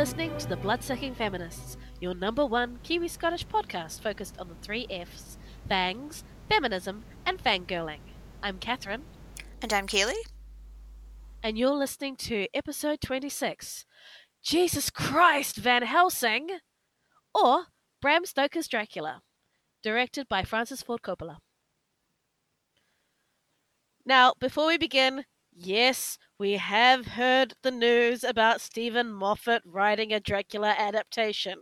Listening to The Bloodsucking Feminists, your number one Kiwi Scottish podcast focused on the three F's fangs, feminism, and fangirling. I'm Catherine. And I'm Kaylee. And you're listening to episode 26 Jesus Christ, Van Helsing! Or Bram Stoker's Dracula, directed by Francis Ford Coppola. Now, before we begin, yes, we have heard the news about Steven Moffat writing a Dracula adaptation.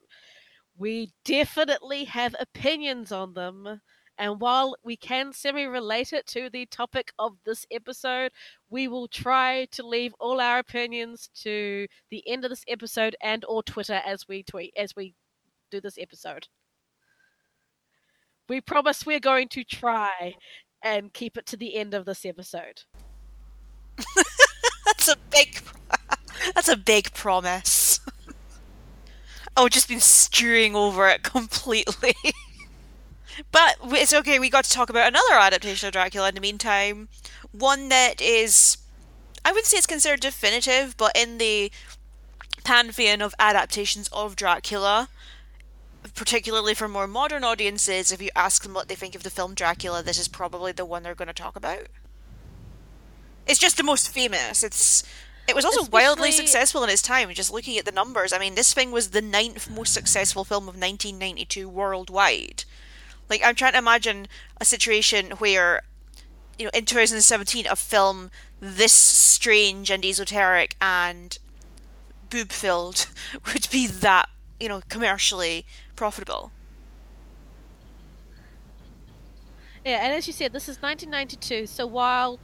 We definitely have opinions on them, and while we can semi relate it to the topic of this episode, we will try to leave all our opinions to the end of this episode and or Twitter as we tweet as we do this episode. We promise we're going to try and keep it to the end of this episode. that's a big that's a big promise. oh, just been stewing over it completely. but it's okay. We got to talk about another adaptation of Dracula in the meantime. One that is, I wouldn't say it's considered definitive, but in the pantheon of adaptations of Dracula, particularly for more modern audiences, if you ask them what they think of the film Dracula, this is probably the one they're going to talk about. It's just the most famous. It's it was also Especially... wildly successful in its time. Just looking at the numbers, I mean, this thing was the ninth most successful film of 1992 worldwide. Like, I'm trying to imagine a situation where, you know, in 2017, a film this strange and esoteric and boob filled would be that, you know, commercially profitable. Yeah, and as you said, this is 1992, so while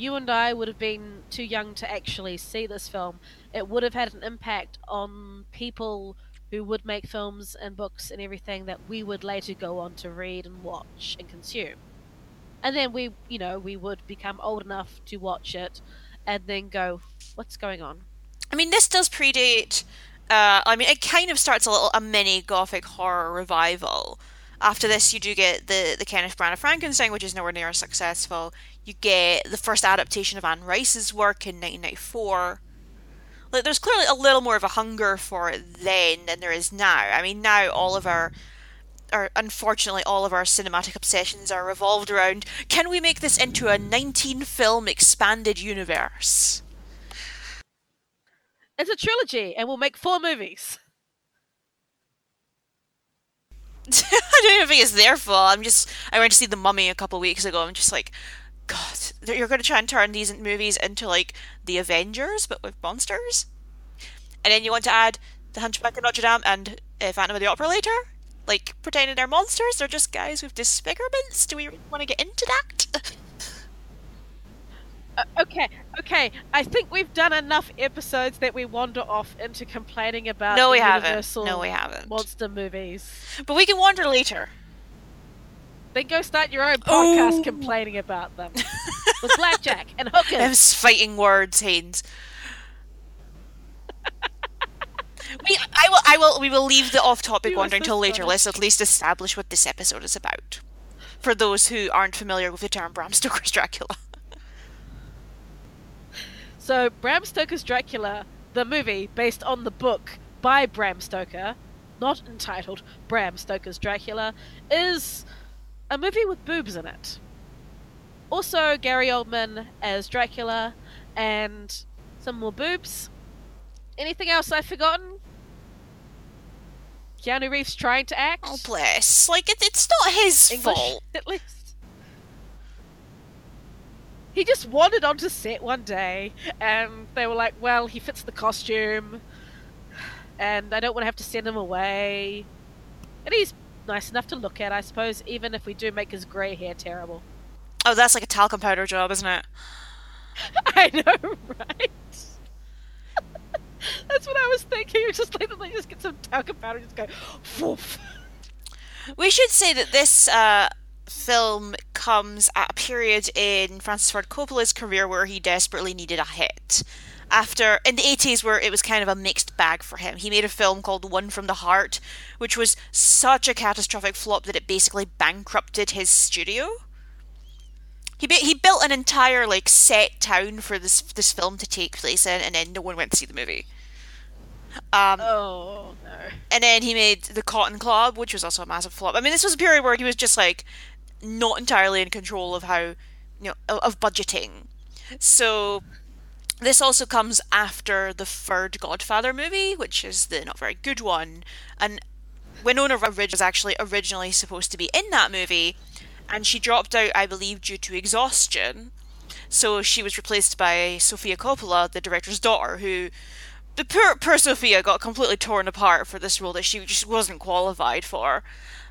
you and I would have been too young to actually see this film, it would have had an impact on people who would make films and books and everything that we would later go on to read and watch and consume. And then we, you know, we would become old enough to watch it and then go, what's going on? I mean, this does predate. Uh, I mean, it kind of starts a little a mini gothic horror revival. After this, you do get the the Kenneth Branagh Frankenstein, which is nowhere near as successful. You get the first adaptation of Anne Rice's work in 1994. Like, there's clearly a little more of a hunger for it then than there is now. I mean, now all of our, or unfortunately, all of our cinematic obsessions are revolved around can we make this into a 19 film expanded universe? It's a trilogy, and we'll make four movies. I don't even think it's their fault. I'm just I went to see The Mummy a couple weeks ago. I'm just like, God, you're going to try and turn these movies into like the Avengers, but with monsters. And then you want to add the Hunchback of Notre Dame and uh, Phantom of the Opera later, like pretending they're monsters. They're just guys with disfigurements. Do we want to get into that? Uh, okay, okay. I think we've done enough episodes that we wander off into complaining about no, we Universal haven't. No, we haven't. monster movies. But we can wander later. Then go start your own podcast complaining about them with blackjack and hookers. Those fighting words, Haynes. we, I will, I will, we will leave the off-topic wandering until later. Let's at least establish what this episode is about, for those who aren't familiar with the term Bram Stoker's Dracula. So, Bram Stoker's Dracula, the movie based on the book by Bram Stoker, not entitled Bram Stoker's Dracula, is a movie with boobs in it. Also, Gary Oldman as Dracula, and some more boobs. Anything else I've forgotten? Keanu Reeves trying to act. Oh bless! Like it, it's not his English, fault. At least he just wandered onto set one day, and they were like, "Well, he fits the costume, and I don't want to have to send him away." And he's nice enough to look at, I suppose, even if we do make his grey hair terrible. Oh, that's like a talcum powder job, isn't it? I know, right? that's what I was thinking. Just like they just get some talcum powder, and just go, Woof. We should say that this uh, film comes at a period in Francis Ford Coppola's career where he desperately needed a hit. After in the 80s, where it was kind of a mixed bag for him, he made a film called One from the Heart, which was such a catastrophic flop that it basically bankrupted his studio. He he built an entire like set town for this this film to take place in, and then no one went to see the movie. Um, Oh no. and then he made the Cotton Club, which was also a massive flop. I mean, this was a period where he was just like not entirely in control of how you know of, budgeting. So this also comes after the third Godfather movie, which is the not very good one. And Winona Ryder was actually originally supposed to be in that movie, and she dropped out, I believe, due to exhaustion. So she was replaced by Sofia Coppola, the director's daughter, who the poor, poor Sophia got completely torn apart for this role that she just wasn't qualified for.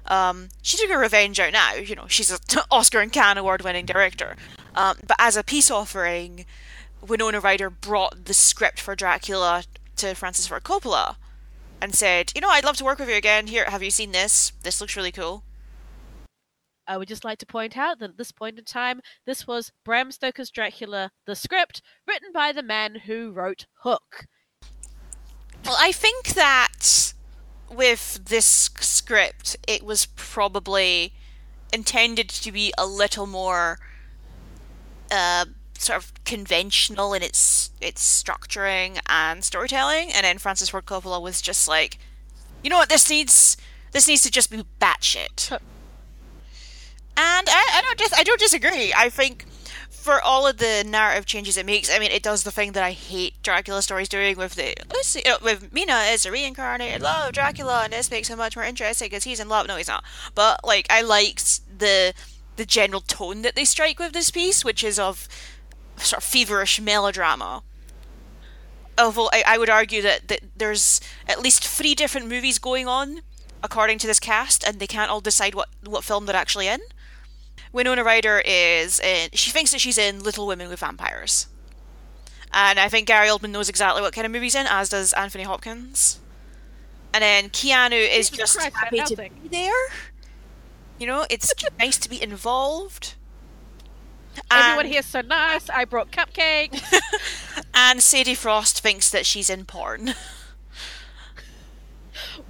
Um, she took her revenge out now. You know, she's an Oscar and Cannes award-winning director. Um, but as a peace offering, Winona Ryder brought the script for Dracula to Francis Ford Coppola and said, "You know, I'd love to work with you again. Here, have you seen this? This looks really cool." I would just like to point out that at this point in time, this was Bram Stoker's Dracula, the script, written by the man who wrote Hook. Well, I think that with this script, it was probably intended to be a little more uh, sort of conventional in its its structuring and storytelling, and then Francis Ford Coppola was just like, you know what, this needs this needs to just be batshit. And I, I don't dis- I don't disagree. I think for all of the narrative changes it makes, I mean, it does the thing that I hate Dracula stories doing with the see, uh, with Mina as a reincarnated love Dracula, and this makes him much more interesting because he's in love. No, he's not. But like, I liked the the general tone that they strike with this piece, which is of sort of feverish melodrama. Although I, I would argue that, that there's at least three different movies going on according to this cast, and they can't all decide what what film they're actually in. Winona Ryder is in, she thinks that she's in Little Women with Vampires. And I think Gary Oldman knows exactly what kind of movie he's in, as does Anthony Hopkins. And then Keanu is Jesus just Christ, happy to be there. You know, it's nice to be involved. Everyone And- here's so nice. I brought cupcakes. And Sadie Frost thinks that she's in porn.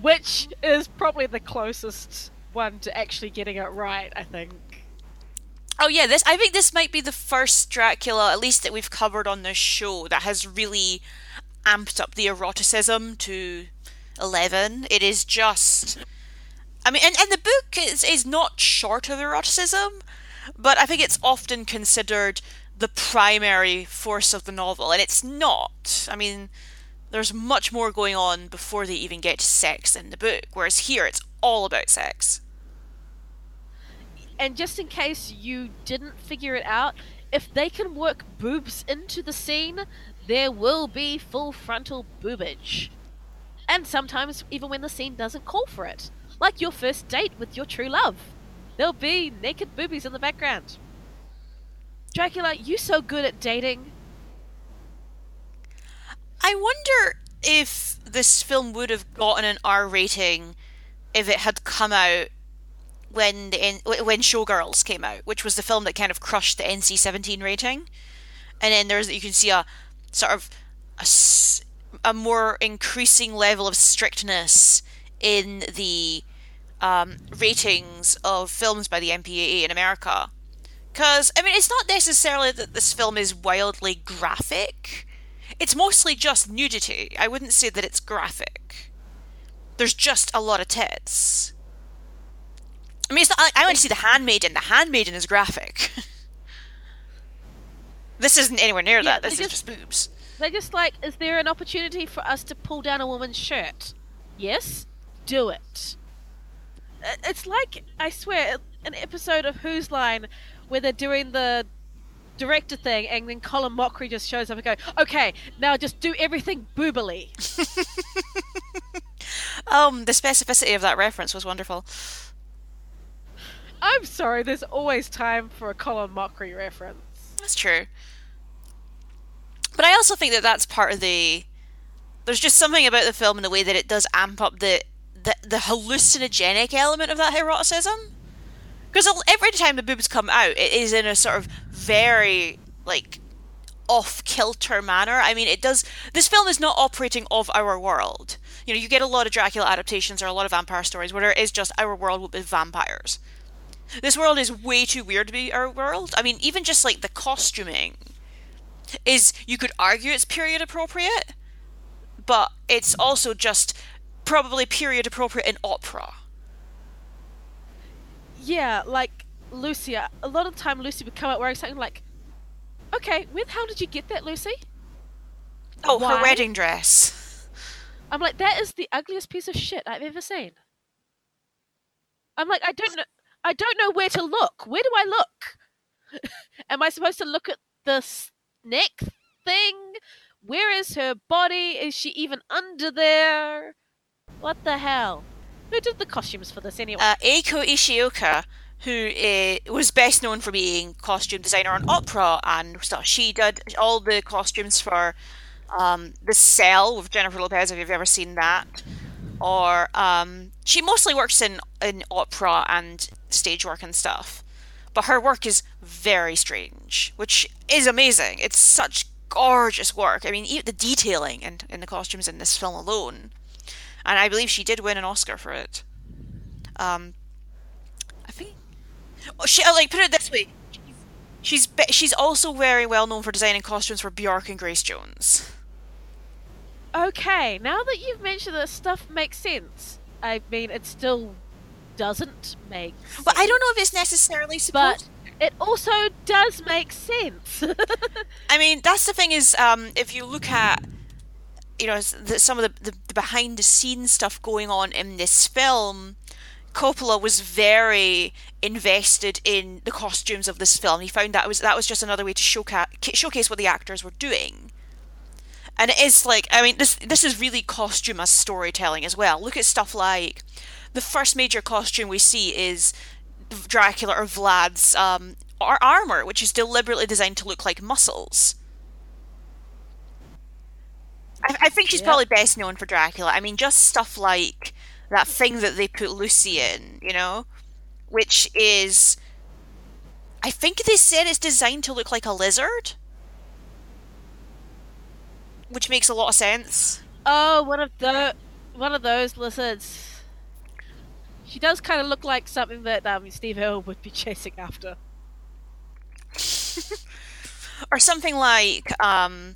which is probably the closest one to actually getting it right, I think. Oh yeah, this I think this might be the first Dracula, at least that we've covered on this show, that has really amped up the eroticism to eleven. It is just I mean and, and the book is is not short of eroticism, but I think it's often considered the primary force of the novel, and it's not. I mean, there's much more going on before they even get to sex in the book, whereas here it's all about sex. And just in case you didn't figure it out, if they can work boobs into the scene, there will be full frontal boobage. And sometimes even when the scene doesn't call for it. Like your first date with your true love. There'll be naked boobies in the background. Dracula, you so good at dating. I wonder if this film would have gotten an R rating if it had come out when the when Showgirls came out, which was the film that kind of crushed the NC-17 rating. And then there's you can see a sort of a, a more increasing level of strictness in the um, ratings of films by the MPAA in America. Because, I mean, it's not necessarily that this film is wildly graphic. It's mostly just nudity. I wouldn't say that it's graphic. There's just a lot of tits. I mean, it's not, I, I went to see The Handmaiden. The Handmaiden is graphic. this isn't anywhere near Yeah, that. This is just- just boobs. They're just like, is there an opportunity for us to pull down a woman's shirt? Yes? Do it. It's like, I swear, an episode of Whose Line where they're doing the director thing and then Colin Mochrie just shows up and goes, okay, now just do everything boobily. Um, the specificity of that reference was wonderful. I'm sorry, there's always time for a Colin Mochrie reference. That's true. But I also think that that's part of the. There's just something about the film in the way that it does amp up the the, the hallucinogenic element of that eroticism. Because every time the boobs come out, it is in a sort of very like off kilter manner. I mean, it does. This film is not operating off our world. You know, you get a lot of Dracula adaptations or a lot of vampire stories where it is just our world with vampires. This world is way too weird to be our world. I mean, even just like the costuming is, you could argue it's period appropriate, but it's also just probably period appropriate in opera. Yeah, like Lucy. Uh, a lot of the time, Lucy would come out wearing something like, "Okay, where the hell did you get that, Lucy?" Oh, Why? her wedding dress. I'm like, that is the ugliest piece of shit I've ever seen. I'm like, I don't know. I don't know where to look. Where do I look? Am I supposed to look at the neck thing? Where is her body? Is she even under there? What the hell? Who did the costumes for this anyway? Uh, Eiko Ishioka, who uh, was best known for being costume designer on opera and stuff. She did all the costumes for um, The Cell with Jennifer Lopez, if you've ever seen that. Or um, she mostly works in, in opera and stage work and stuff. But her work is very strange, which is amazing. It's such gorgeous work. I mean, even the detailing in, in the costumes in this film alone. And I believe she did win an Oscar for it. Um, I think. Oh, she uh, like put it this way. She's she's also very well known for designing costumes for Bjork and Grace Jones. okay, now that you've mentioned this stuff makes sense. I mean, it's still doesn't make sense. But I don't know if it's necessarily But it also does make sense. I mean, that's the thing is, um, if you look at, you know, the, some of the, the, the behind the scenes stuff going on in this film, Coppola was very invested in the costumes of this film. He found that was that was just another way to showcase showcase what the actors were doing. And it is like, I mean, this this is really costume as storytelling as well. Look at stuff like the first major costume we see is Dracula or Vlad's um, ar- armor, which is deliberately designed to look like muscles. I, I think she's Yep. probably best known for Dracula. I mean, just stuff like that thing that they put Lucy in, you know, which is. I think they said it's designed to look like a lizard, which makes a lot of sense. oh, one of the one of those lizards. She does kind of look like something that um, Steve Hill would be chasing after. or something like um,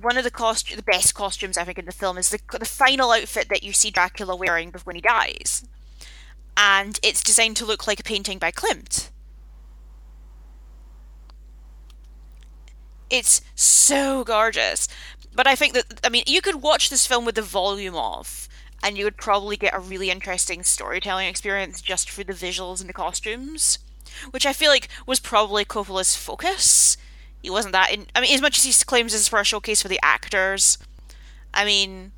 one of the cost the best costumes I think in the film is the the final outfit that you see Dracula wearing when he dies, and it's designed to look like a painting by Klimt. It's so gorgeous, but I think that I mean you could watch this film with the volume off, and you would probably get a really interesting storytelling experience just through the visuals and the costumes, which I feel like was probably Coppola's focus he wasn't that in. I mean, as much as he claims this is for a showcase for the actors, I mean,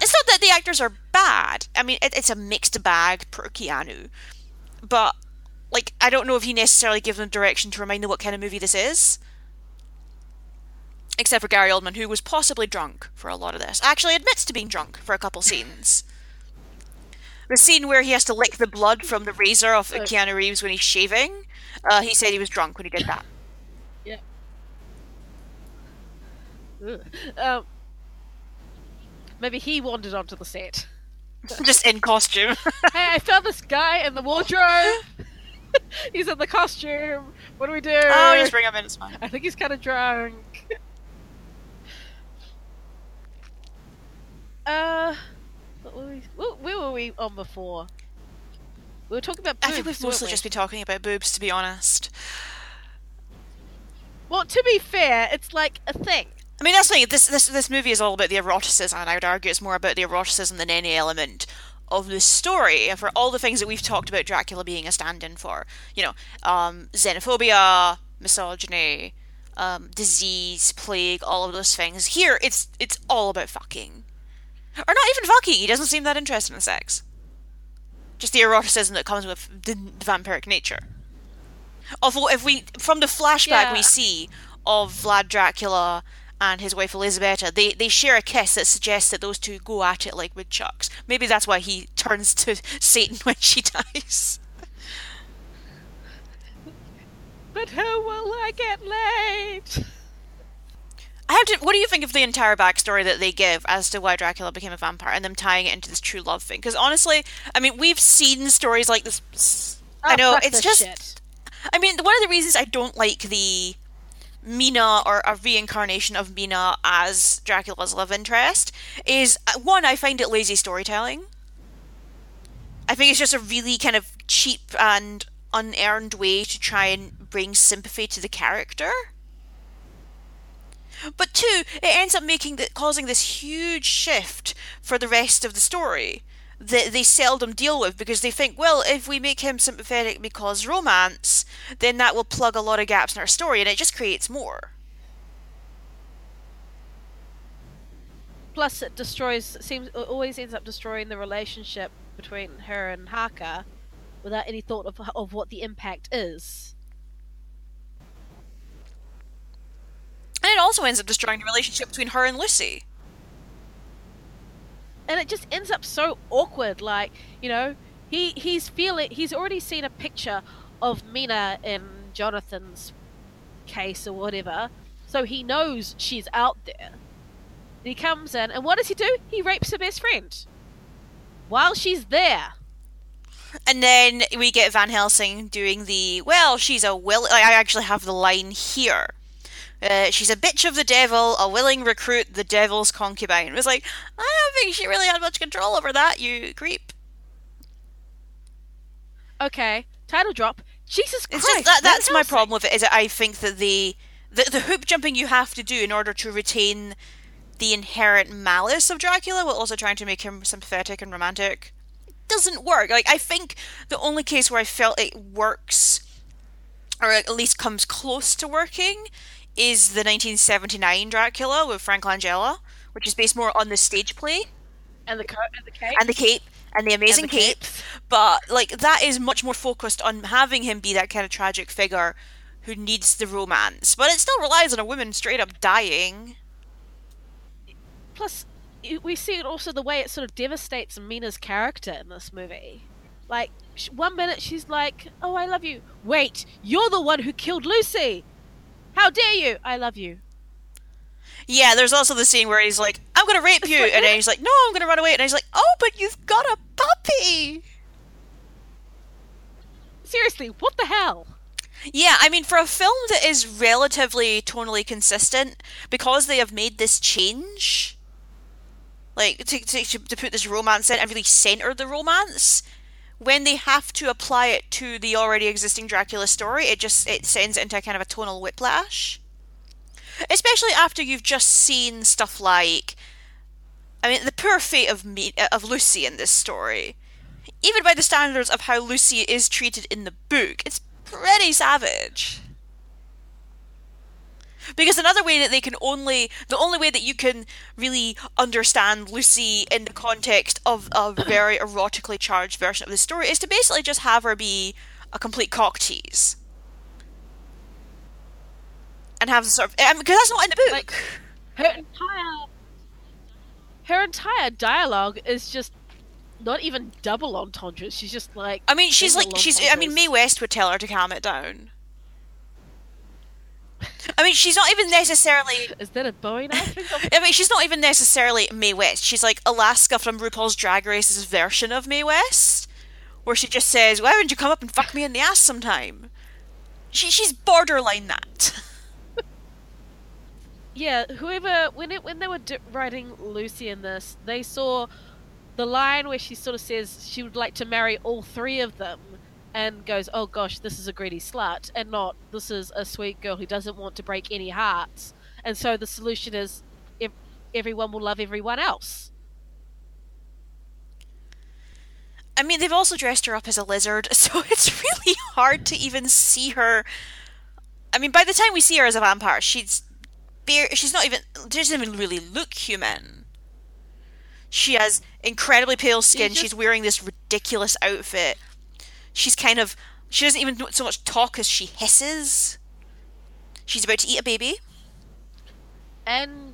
it's not that the actors are bad. I mean, it, it's a mixed bag per Keanu, but like, I don't know if he necessarily gave them direction to remind them what kind of movie this is. Except for Gary Oldman, who was possibly drunk for a lot of this. Actually, admits to being drunk for a couple scenes. The scene where he has to lick the blood from the razor of Uh. Keanu Reeves when he's shaving, uh, he said he was drunk when he did that. Yeah. Um, maybe he wandered onto the set. Just in costume. hey, I found this guy in the wardrobe. he's in the costume. What do we do? Oh, just bring him in. It's fine. I think he's kind of drunk. Uh, what were we? wh- Where were we on before? We were talking about. I Boobs, think we've mostly we? just been talking about boobs, to be honest. Well, to be fair, it's like a thing. I mean, that's the thing. This this this movie is all about the eroticism, and I would argue it's more about the eroticism than any element of the story. And for all the things that we've talked about Dracula being a stand-in for, you know, um, xenophobia, misogyny, um, disease, plague, all of those things. Here, it's it's all about fucking, or not even fucking. He doesn't seem that interested in sex. Just the eroticism that comes with the vampiric nature. Although, if we from the flashback Yeah. we see of Vlad Dracula and his wife Elisabetta, they they share a kiss that suggests that those two go at it like woodchucks. Maybe that's why he turns to Satan when she dies. But who will I get laid? I have to. What do you think of the entire backstory that they give as to why Dracula became a vampire and them tying it into this true love thing? Because honestly, I mean, we've seen stories like this. I Oh, know it's just. shit. I mean, one of the reasons I don't like the Mina or a reincarnation of Mina as Dracula's love interest is uh, one, I find it lazy storytelling. I think it's just a really kind of cheap and unearned way to try and bring sympathy to the character. But two, it ends up making the, causing this huge shift for the rest of the story that they seldom deal with because they think, well, if we make him sympathetic because romance, then that will plug a lot of gaps in our story and it just creates more. Plus, it destroys. Seems it always ends up destroying the relationship between her and Harker, without any thought of of what the impact is. And it also ends up destroying the relationship between her and Lucy. and it just ends up so awkward. Like you know, he he's feeling he's already seen a picture of Mina in Jonathan's case or whatever, so he knows she's out there. He comes in, and what does he do? He rapes her best friend while she's there. And then we get Van Helsing doing the well, she's a will. I actually have the line here. Uh, she's a bitch of the devil, a willing recruit, the devil's concubine. It was like, I don't think she really had much control over that, you creep. Okay, title drop. Jesus Christ! It's just that, that's my problem with it. Is that I think that the, the the hoop jumping you have to do in order to retain the inherent malice of Dracula, while also trying to make him sympathetic and romantic, doesn't work. Like I think the only case where I felt it works, or at least comes close to working, is the 1979 Dracula with Frank Langella, which is based more on the stage play And the coat and the cape and the cape and the amazing And the cape. But like that is much more focused on having him be that kind of tragic figure who needs the romance. But it still relies on a woman straight up dying. Plus, we see it also the way it sort of devastates Mina's character in this movie. Like, one minute she's like, "Oh, I love you." Wait, you're the one who killed Lucy. How dare you? I love you. Yeah, there's also the scene where he's like, I'm gonna rape you and then he's like, No, I'm gonna run away and he's like, Oh, but you've got a puppy Seriously, what the hell? Yeah, I mean, for a film that is relatively tonally consistent, because they have made this change, like to, to, to put this romance in and really center the romance, when they have to apply it to the already existing Dracula story, it just it sends it into a kind of a tonal whiplash. Especially after you've just seen stuff like, I mean, the poor fate of me uh, of Lucy in this story. Even by the standards of how Lucy is treated in the book, it's pretty savage. Because another way that they can only, the only way that you can really understand Lucy in the context of a very erotically charged version of the story is to basically just have her be a complete cock tease. And have the sort of, because that's not in the book. Like, her entire her entire dialogue is just not even double entendres. She's just like I mean, she's like, she's, I mean. Mae West would tell her to calm it down. I mean, she's not even necessarily Is that a Bowie knife? I mean, she's not even necessarily Mae West. She's like Alaska from RuPaul's Drag Race's version of Mae West, where she just says, "Why wouldn't you come up and fuck me in the ass sometime?" She she's borderline that. yeah, whoever when it when they were d- writing Lucy in this, they saw the line where she sort of says she would like to marry all three of them, and goes, "Oh gosh, this is a greedy slut," and not this is a sweet girl who doesn't want to break any hearts. And so the solution is, if everyone will love everyone else. I mean, they've also dressed her up as a lizard, so it's really hard to even see her. I mean, by the time we see her as a vampire, she's bare. She's not even. Doesn't even really look human. She has incredibly pale skin. just- She's wearing this ridiculous outfit. She's kind of. She doesn't even so much talk as she hisses. She's about to eat a baby. And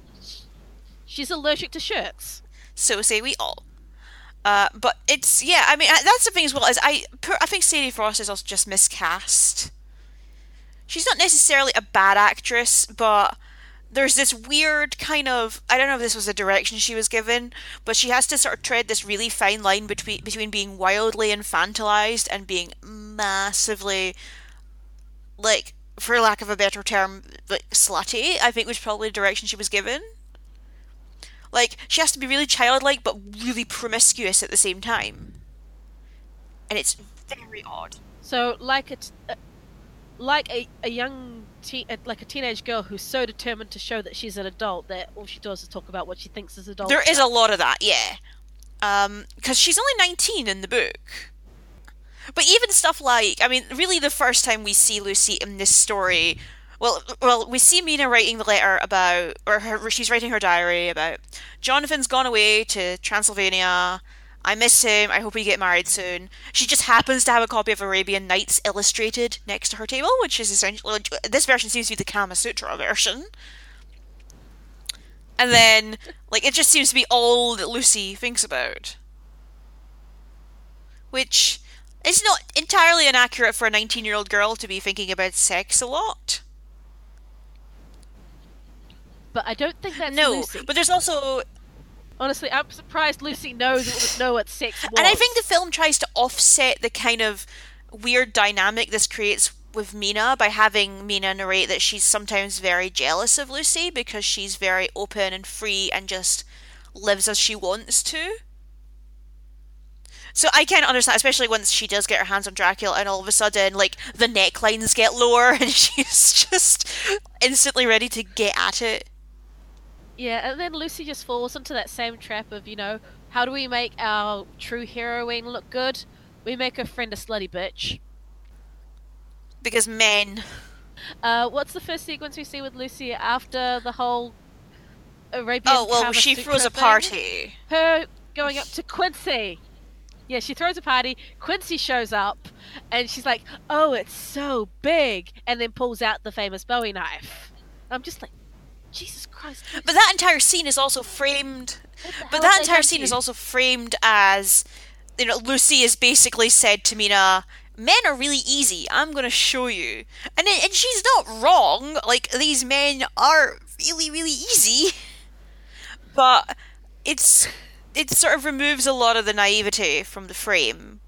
she's allergic to shirts. So say we all. Uh, but it's yeah. I mean, that's the thing as well. Is I I think Sadie Frost is also just miscast. She's not necessarily a bad actress, but there's this weird kind of I don't know if this was a direction she was given, but she has to sort of tread this really fine line between between being wildly infantilized and being massively like for lack of a better term, like slutty. I think was probably the direction she was given. Like she has to be really childlike but really promiscuous at the same time, and it's very odd. So, like it's uh, like a, a young teen, uh, like a teenage girl who's so determined to show that she's an adult that all she does is talk about what she thinks is adult. There is a lot of that, yeah. Um, because she's only nineteen in the book. But even stuff like, I mean, really, the first time we see Lucy in this story, well, well, we see Mina writing the letter about, or her, she's writing her diary about Jonathan's gone away to Transylvania. I miss him. I hope we get married soon. She just happens to have a copy of Arabian Nights illustrated next to her table, which is essentially this version seems to be the Kama Sutra version. And then, like, it just seems to be all that Lucy thinks about. Which is not entirely inaccurate for a 19 year old girl to be thinking about sex a lot. But I don't think that's No, Lucy. but there's also Honestly, I'm surprised Lucy knows would know what sex was. And I think the film tries to offset the kind of weird dynamic this creates with Mina by having Mina narrate that she's sometimes very jealous of Lucy because she's very open and free and just lives as she wants to. So I can't understand, especially once she does get her hands on Dracula and all of a sudden, like, the necklines get lower and she's just instantly ready to get at it. Yeah, and then Lucy just falls into that same trap of, you know, how do we make our true heroine look good? We make her friend a slutty bitch. Because men. Uh, what's the first sequence we see with Lucy after the whole Arabian Oh, well, she throws a thing? party. Her going up to Quincy. Yeah, she throws a party. Quincy shows up, and she's like, "Oh, it's so big," and then pulls out the famous Bowie knife. I'm just like, Jesus Christ! But that entire scene is also framed what the hell But that entire scene to is also framed as, you know, Lucy is basically said to Mina, "Men are really easy. I'm going to show you," and it, and she's not wrong. Like these men are really really easy, but it's it sort of removes a lot of the naivety from the frame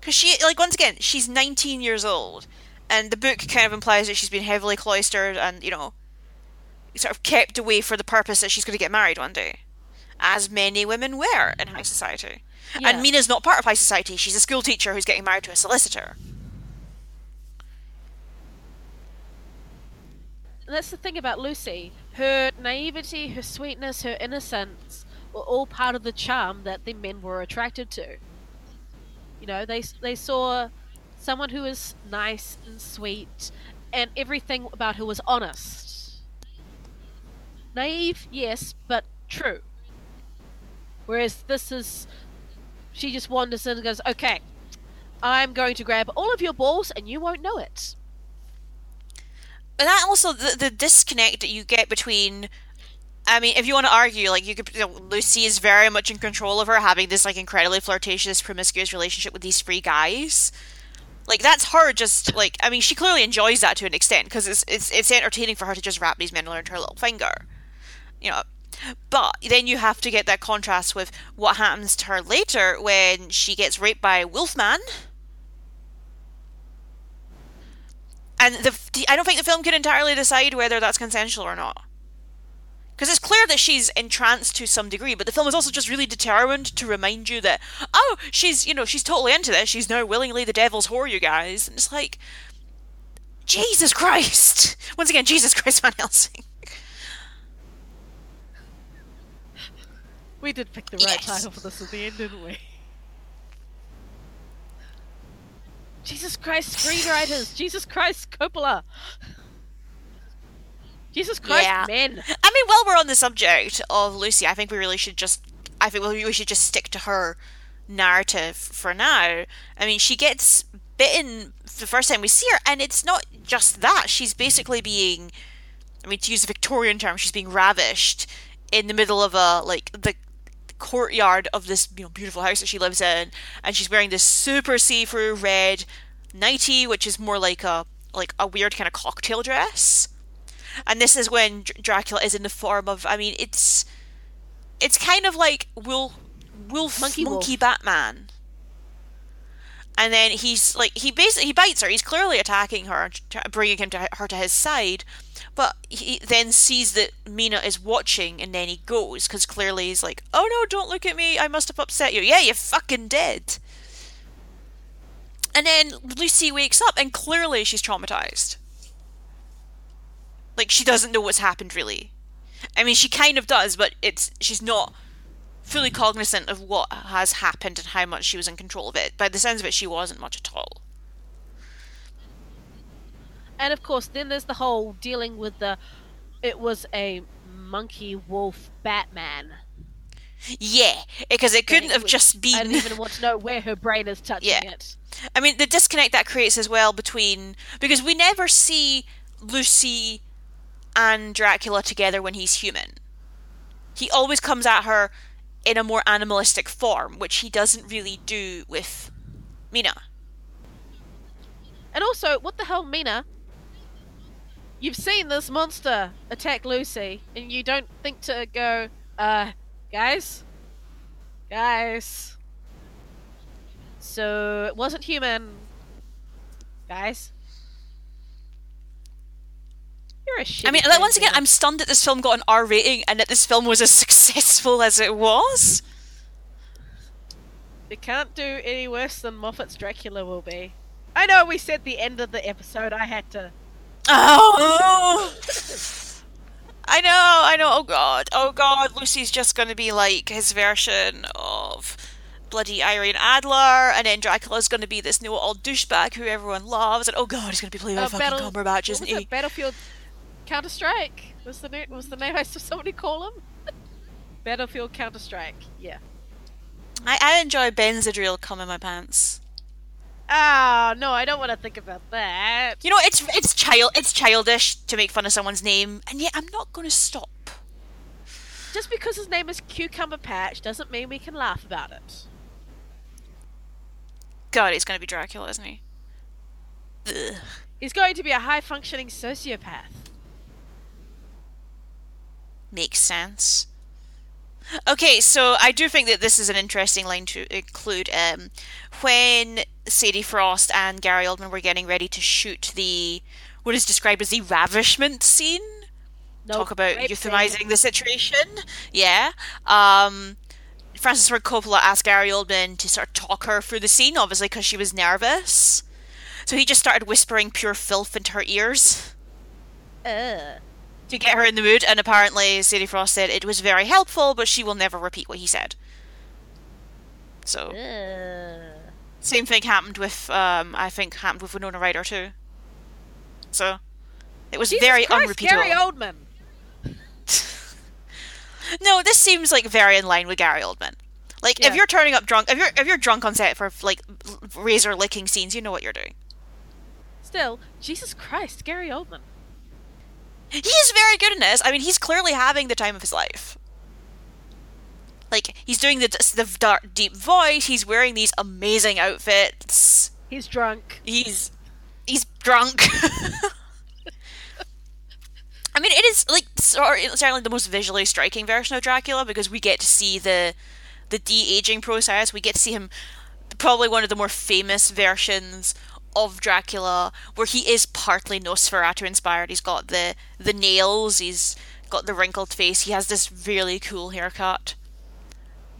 because she like once again she's 19 years old, and the book kind of implies that she's been heavily cloistered and you know sort of kept away for the purpose that she's going to get married one day as many women were in high society. Yeah. And Mina's not part of high society. She's a school teacher who's getting married to a solicitor. that's the thing about Lucy. Her naivety, her sweetness, her innocence were all part of the charm that the men were attracted to. You know, they they saw someone who was nice and sweet, and everything about her was honest. Naive, yes, but true. Whereas this is, she just wanders in and goes, "Okay, I'm going to grab all of your balls, and you won't know it." And that also the, the disconnect that you get between I mean, if you want to argue, like you could, you know, Lucy is very much in control of her having this like incredibly flirtatious, promiscuous relationship with these three guys. Like that's her just like I mean, she clearly enjoys that to an extent because it's it's it's entertaining for her to just wrap these men around her little finger, you know. But then you have to get that contrast with what happens to her later when she gets raped by Wolfman. And the, I don't think the film can entirely decide whether that's consensual or not. Because it's clear that she's entranced to some degree, but the film is also just really determined to remind you that, oh, she's, you know, she's totally into this. She's now willingly the devil's whore, you guys. And it's like, Jesus Christ! Once again, Jesus Christ Van Helsing. We did pick the right Yes. title for this at the end, didn't we? Jesus Christ, screenwriters! Jesus Christ, Coppola! Jesus Christ, Yeah. men! I mean, while we're on the subject of Lucy, I think we really should just, I think we we should just stick to her narrative for now. I mean, she gets bitten the first time we see her, and it's not just that. She's basically being, I mean, to use a Victorian term, she's being ravished in the middle of a, like, the courtyard of this you know beautiful house that she lives in and she's wearing this super see-through red nightie which is more like a like a weird kind of cocktail dress and this is when Dr- Dracula is in the form of I mean it's it's kind of like wolf wolf Monkey monkey, wolf. Batman and then he's like he basically he bites her. He's clearly attacking her, bringing him to her to his side. But he then sees that Mina is watching, and then he goes because clearly he's like, "Oh no, don't look at me! I must have upset you." Yeah, you fucking did. And then Lucy wakes up, and clearly she's traumatized. Like she doesn't know what's happened really. I mean, she kind of does, but it's she's not fully cognizant of what has happened and how much she was in control of it. By the sense of it, she wasn't much at all. And of course, then there's the whole dealing with the. It was a monkey wolf Batman. Yeah, because it couldn't have just been. I don't even want to know where her brain is touching yeah. it. I mean, the disconnect that creates as well between because we never see Lucy and Dracula together when he's human. He always comes at her in a more animalistic form, which he doesn't really do with Mina. And also, what the hell, Mina? You've seen this monster attack Lucy, and you don't think to go, uh, guys? Guys? So, it wasn't human. Guys? You're a shit. I mean, like, once again, I'm stunned that this film got an R rating and that this film was as successful as it was. It can't do any worse than Moffat's Dracula will be. I know we said the end of the episode. I had to. Oh! I know, I know. Oh god, oh god. Lucy's just going to be like his version of bloody Irene Adler, and then Dracula's going to be this new old douchebag who everyone loves, and oh god, he's going to be played by uh, fucking Battle- Cumberbatch, isn't he? Battlefield Counter Strike was the name. Was the name I saw somebody call him? Battlefield Counter Strike. Yeah. I, I enjoy Benzedril cum in my pants. Ah, oh, no, I don't want to think about that. You know, it's it's child it's childish to make fun of someone's name, and yet I'm not going to stop. Just because his name is Cucumber Patch doesn't mean we can laugh about it. God, he's going to be Dracula, isn't he? Ugh. He's going to be a high functioning sociopath makes sense. Okay, so I do think that this is an interesting line to include. Um, when Sadie Frost and Gary Oldman were getting ready to shoot the what is described as the ravishment scene, nope, talk about euthanizing thing. the situation. Yeah. Um, Francis Ford Coppola asked Gary Oldman to sort of talk her through the scene, obviously because she was nervous. So he just started whispering pure filth into her ears. Ugh to get her in the mood, and apparently Sadie Frost said it was very helpful, but she will never repeat what he said. So, same thing happened with, um, I think, happened with Winona Ryder too. So, it was Jesus very Christ, unrepeatable. Gary Oldman. no, this seems like very in line with Gary Oldman. Like, yeah. if you're turning up drunk, if you're if you're drunk on set for like razor licking scenes, you know what you're doing. Still, Jesus Christ, Gary Oldman. He is very good in this. I mean, he's clearly having the time of his life. Like he's doing the the dark, deep voice. He's wearing these amazing outfits. He's drunk. He's he's drunk. I mean, it is like certainly the most visually striking version of Dracula because we get to see the the de aging process. We get to see him probably one of the more famous versions of Dracula, where he is partly Nosferatu inspired. He's got the the nails, he's got the wrinkled face, he has this really cool haircut.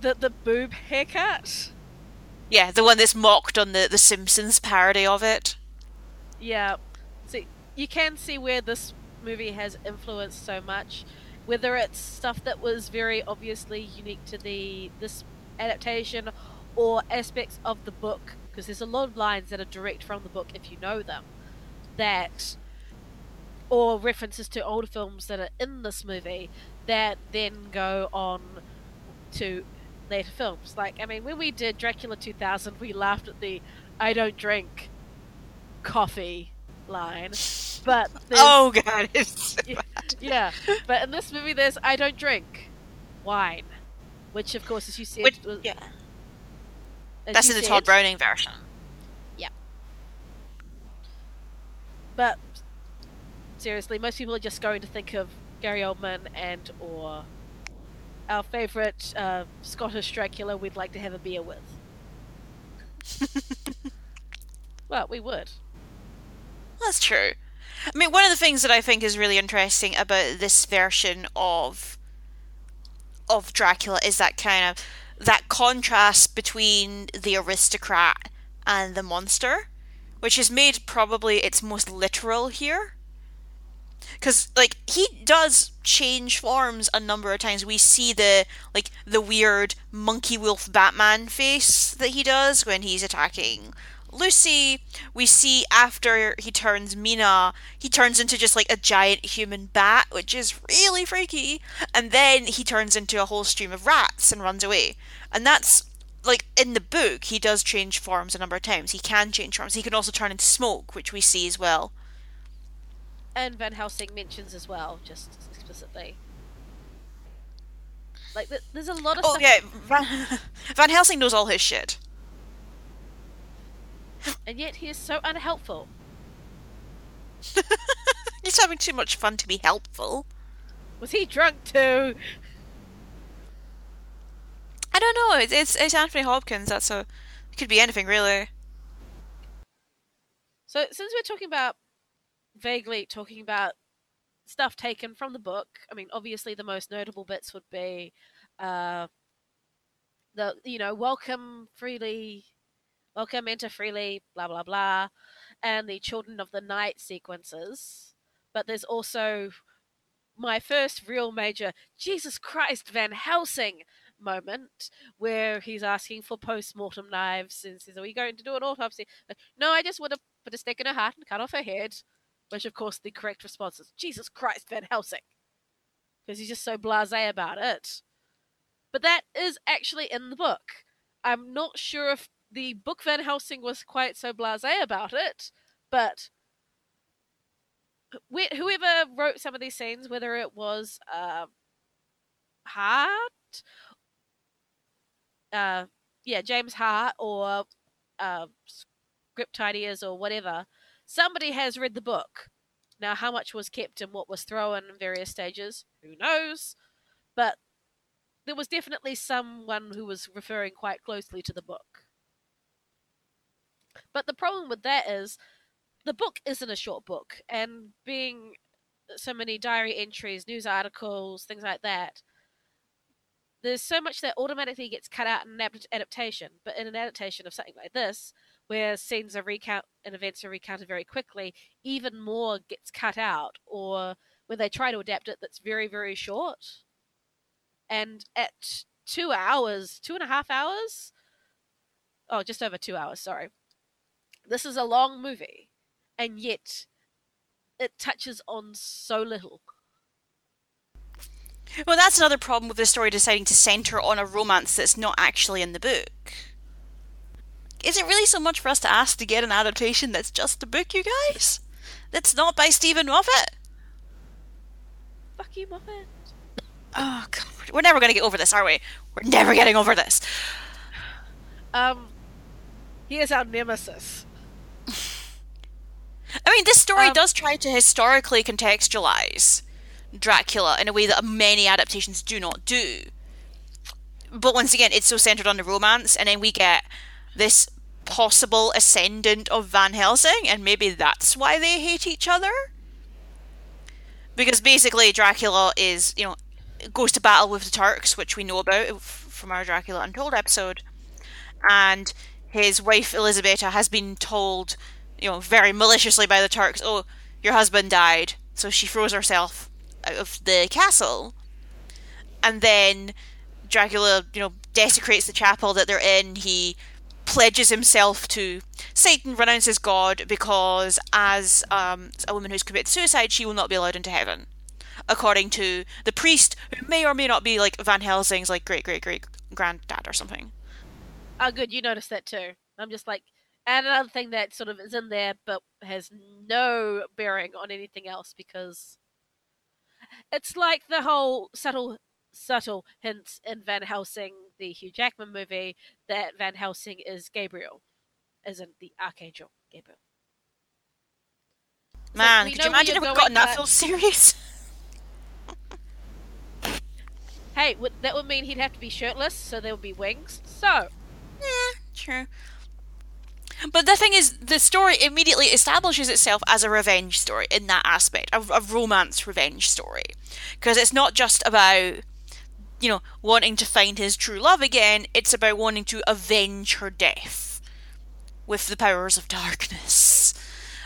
The the boob haircut? Yeah, the one that's mocked on the, the Simpsons parody of it. Yeah. See you can see where this movie has influenced so much. Whether it's stuff that was very obviously unique to the this adaptation or aspects of the book because there's a lot of lines that are direct from the book if you know them that or references to older films that are in this movie that then go on to later films. Like i mean when we did dracula 2000 we laughed at the i don't drink coffee line but oh god it's yeah, yeah, but in this movie there's i don't drink wine which of course as you said which, was, yeah that's in the said. Tod Browning version. Yeah. But seriously, most people are just going to think of Gary Oldman and or our favourite uh, Scottish Dracula we'd like to have a beer with. Well, we would. That's true. I mean, one of the things that I think is really interesting about this version of of Dracula is that kind of that contrast between the aristocrat and the monster, which is made probably its most literal here. Because like he does change forms a number of times. We see the like the weird monkey wolf Batman face that he does when he's attacking Lucy, we see after he turns Mina, he turns into just like a giant human bat, which is really freaky. And then he turns into a whole stream of rats and runs away. And that's like in the book, he does change forms a number of times. He can change forms. He can also turn into smoke, which we see as well. And Van Helsing mentions as well, just explicitly. Like, there's a lot of. Oh stuff yeah, Van, Van Helsing knows all his shit and yet he is so unhelpful. He's having too much fun to be helpful. Was he drunk too? I don't know. It's it's, it's Anthony Hopkins. That's a it could be anything really. So since we're talking about vaguely talking about stuff taken from the book, I mean, obviously the most notable bits would be uh, the you know welcome freely Welcome, enter freely, blah, blah, blah. And the Children of the Night sequences. But there's also my first real major Jesus Christ Van Helsing moment where he's asking for post mortem knives and says, Are we going to do an autopsy? Like, No, I just want to put a stick in her heart and cut off her head. Which, of course, the correct response is Jesus Christ Van Helsing. Because he's just so blase about it. But that is actually in the book. I'm not sure if the book Van Helsing was quite so blasé about it, but whoever wrote some of these scenes, whether it was uh, Hart, uh, yeah, James Hart, or uh, script ideas or whatever, somebody has read the book. Now, how much was kept and what was thrown in various stages, who knows? But there was definitely someone who was referring quite closely to the book. But the problem with that is the book isn't a short book, and being so many diary entries, news articles, things like that, there's so much that automatically gets cut out in an adaptation. But in an adaptation of something like this, where scenes are recount and events are recounted very quickly, even more gets cut out, or when they try to adapt it, that's very very short. And at two hours, two and a half hours, oh, just over two hours, sorry. This is a long movie, and yet it touches on so little. Well, that's another problem with the story deciding to center on a romance that's not actually in the book. Is it really so much for us to ask to get an adaptation that's just the book, you guys? That's not by Steven Moffat? Fuck you, Moffat. Oh, God. We're never going to get over this, are we? We're never getting over this. Um, he is our nemesis. I mean, this story um, does try to historically contextualize Dracula in a way that many adaptations do not do. But once again, it's so centered on the romance, and then we get this possible ascendant of Van Helsing, and maybe that's why they hate each other. Because basically, Dracula is, you know, goes to battle with the Turks, which we know about from our Dracula Untold episode, and his wife Elisabetta has been told you know, very maliciously by the Turks, oh, your husband died. So she throws herself out of the castle. And then Dracula, you know, desecrates the chapel that they're in. He pledges himself to Satan, renounces God because, as um, a woman who's committed suicide, she will not be allowed into heaven. According to the priest, who may or may not be like Van Helsing's like great great great granddad or something. Oh, good, you noticed that too. I'm just like, and another thing that sort of is in there but has no bearing on anything else because it's like the whole subtle subtle hints in Van Helsing, the Hugh Jackman movie, that Van Helsing is Gabriel, isn't the Archangel Gabriel. Man, could you imagine if we got that full series? hey, that would mean he'd have to be shirtless, so there would be wings. So, yeah, true. But the thing is, the story immediately establishes itself as a revenge story in that aspect, a, a romance revenge story. Because it's not just about, you know, wanting to find his true love again, it's about wanting to avenge her death with the powers of darkness.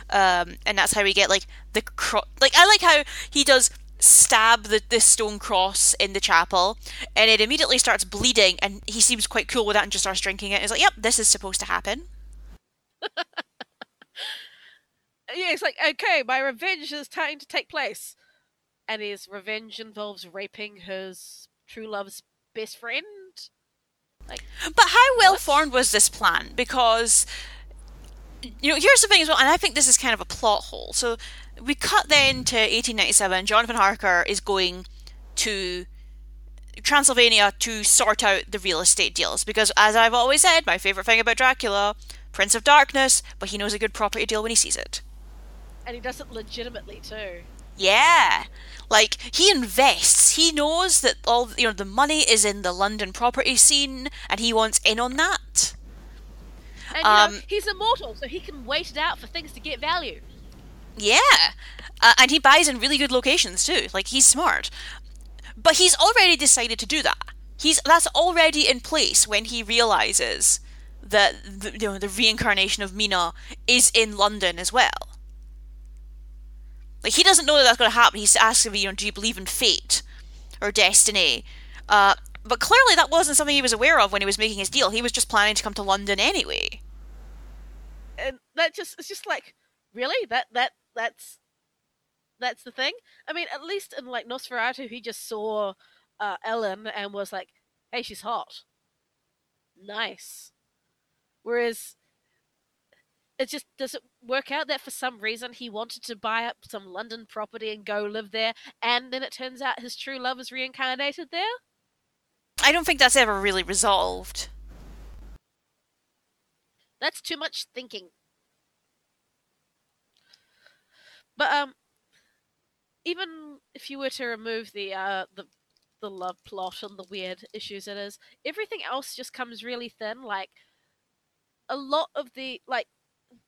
Um, and that's how we get, like, the cro- Like, I like how he does stab the, the stone cross in the chapel and it immediately starts bleeding and he seems quite cool with that and just starts drinking it. He's like, yep, this is supposed to happen. Uh, yeah, it's like, okay, my revenge is time to take place. And his revenge involves raping his true love's best friend. Like, but how well formed was this plan? Because you know, here's the thing as well, and I think this is kind of a plot hole. So we cut then to 1897. Jonathan Harker is going to Transylvania to sort out the real estate deals because, as I've always said, my favorite thing about Dracula, Prince of Darkness, but he knows a good property deal when he sees it. And he does it legitimately too. Yeah. Like he invests. He knows that all you know the money is in the London property scene and he wants in on that. And um, know, he's immortal, so he can wait it out for things to get value. Yeah. Uh, and he buys in really good locations too. Like he's smart. But he's already decided to do that. He's that's already in place when he realizes that the, you know the reincarnation of Mina is in London as well. Like he doesn't know that that's going to happen. He's asking me, you know, do you believe in fate or destiny? Uh, but clearly that wasn't something he was aware of when he was making his deal. He was just planning to come to London anyway. And that just it's just like really that that that's that's the thing. I mean, at least in like Nosferatu, he just saw uh, Ellen and was like, "Hey, she's hot, nice." Whereas it just does it work out that for some reason he wanted to buy up some London property and go live there, and then it turns out his true love is reincarnated there. I don't think that's ever really resolved. That's too much thinking. But um, even if you were to remove the uh the the love plot and the weird issues it is, everything else just comes really thin. Like a lot of the like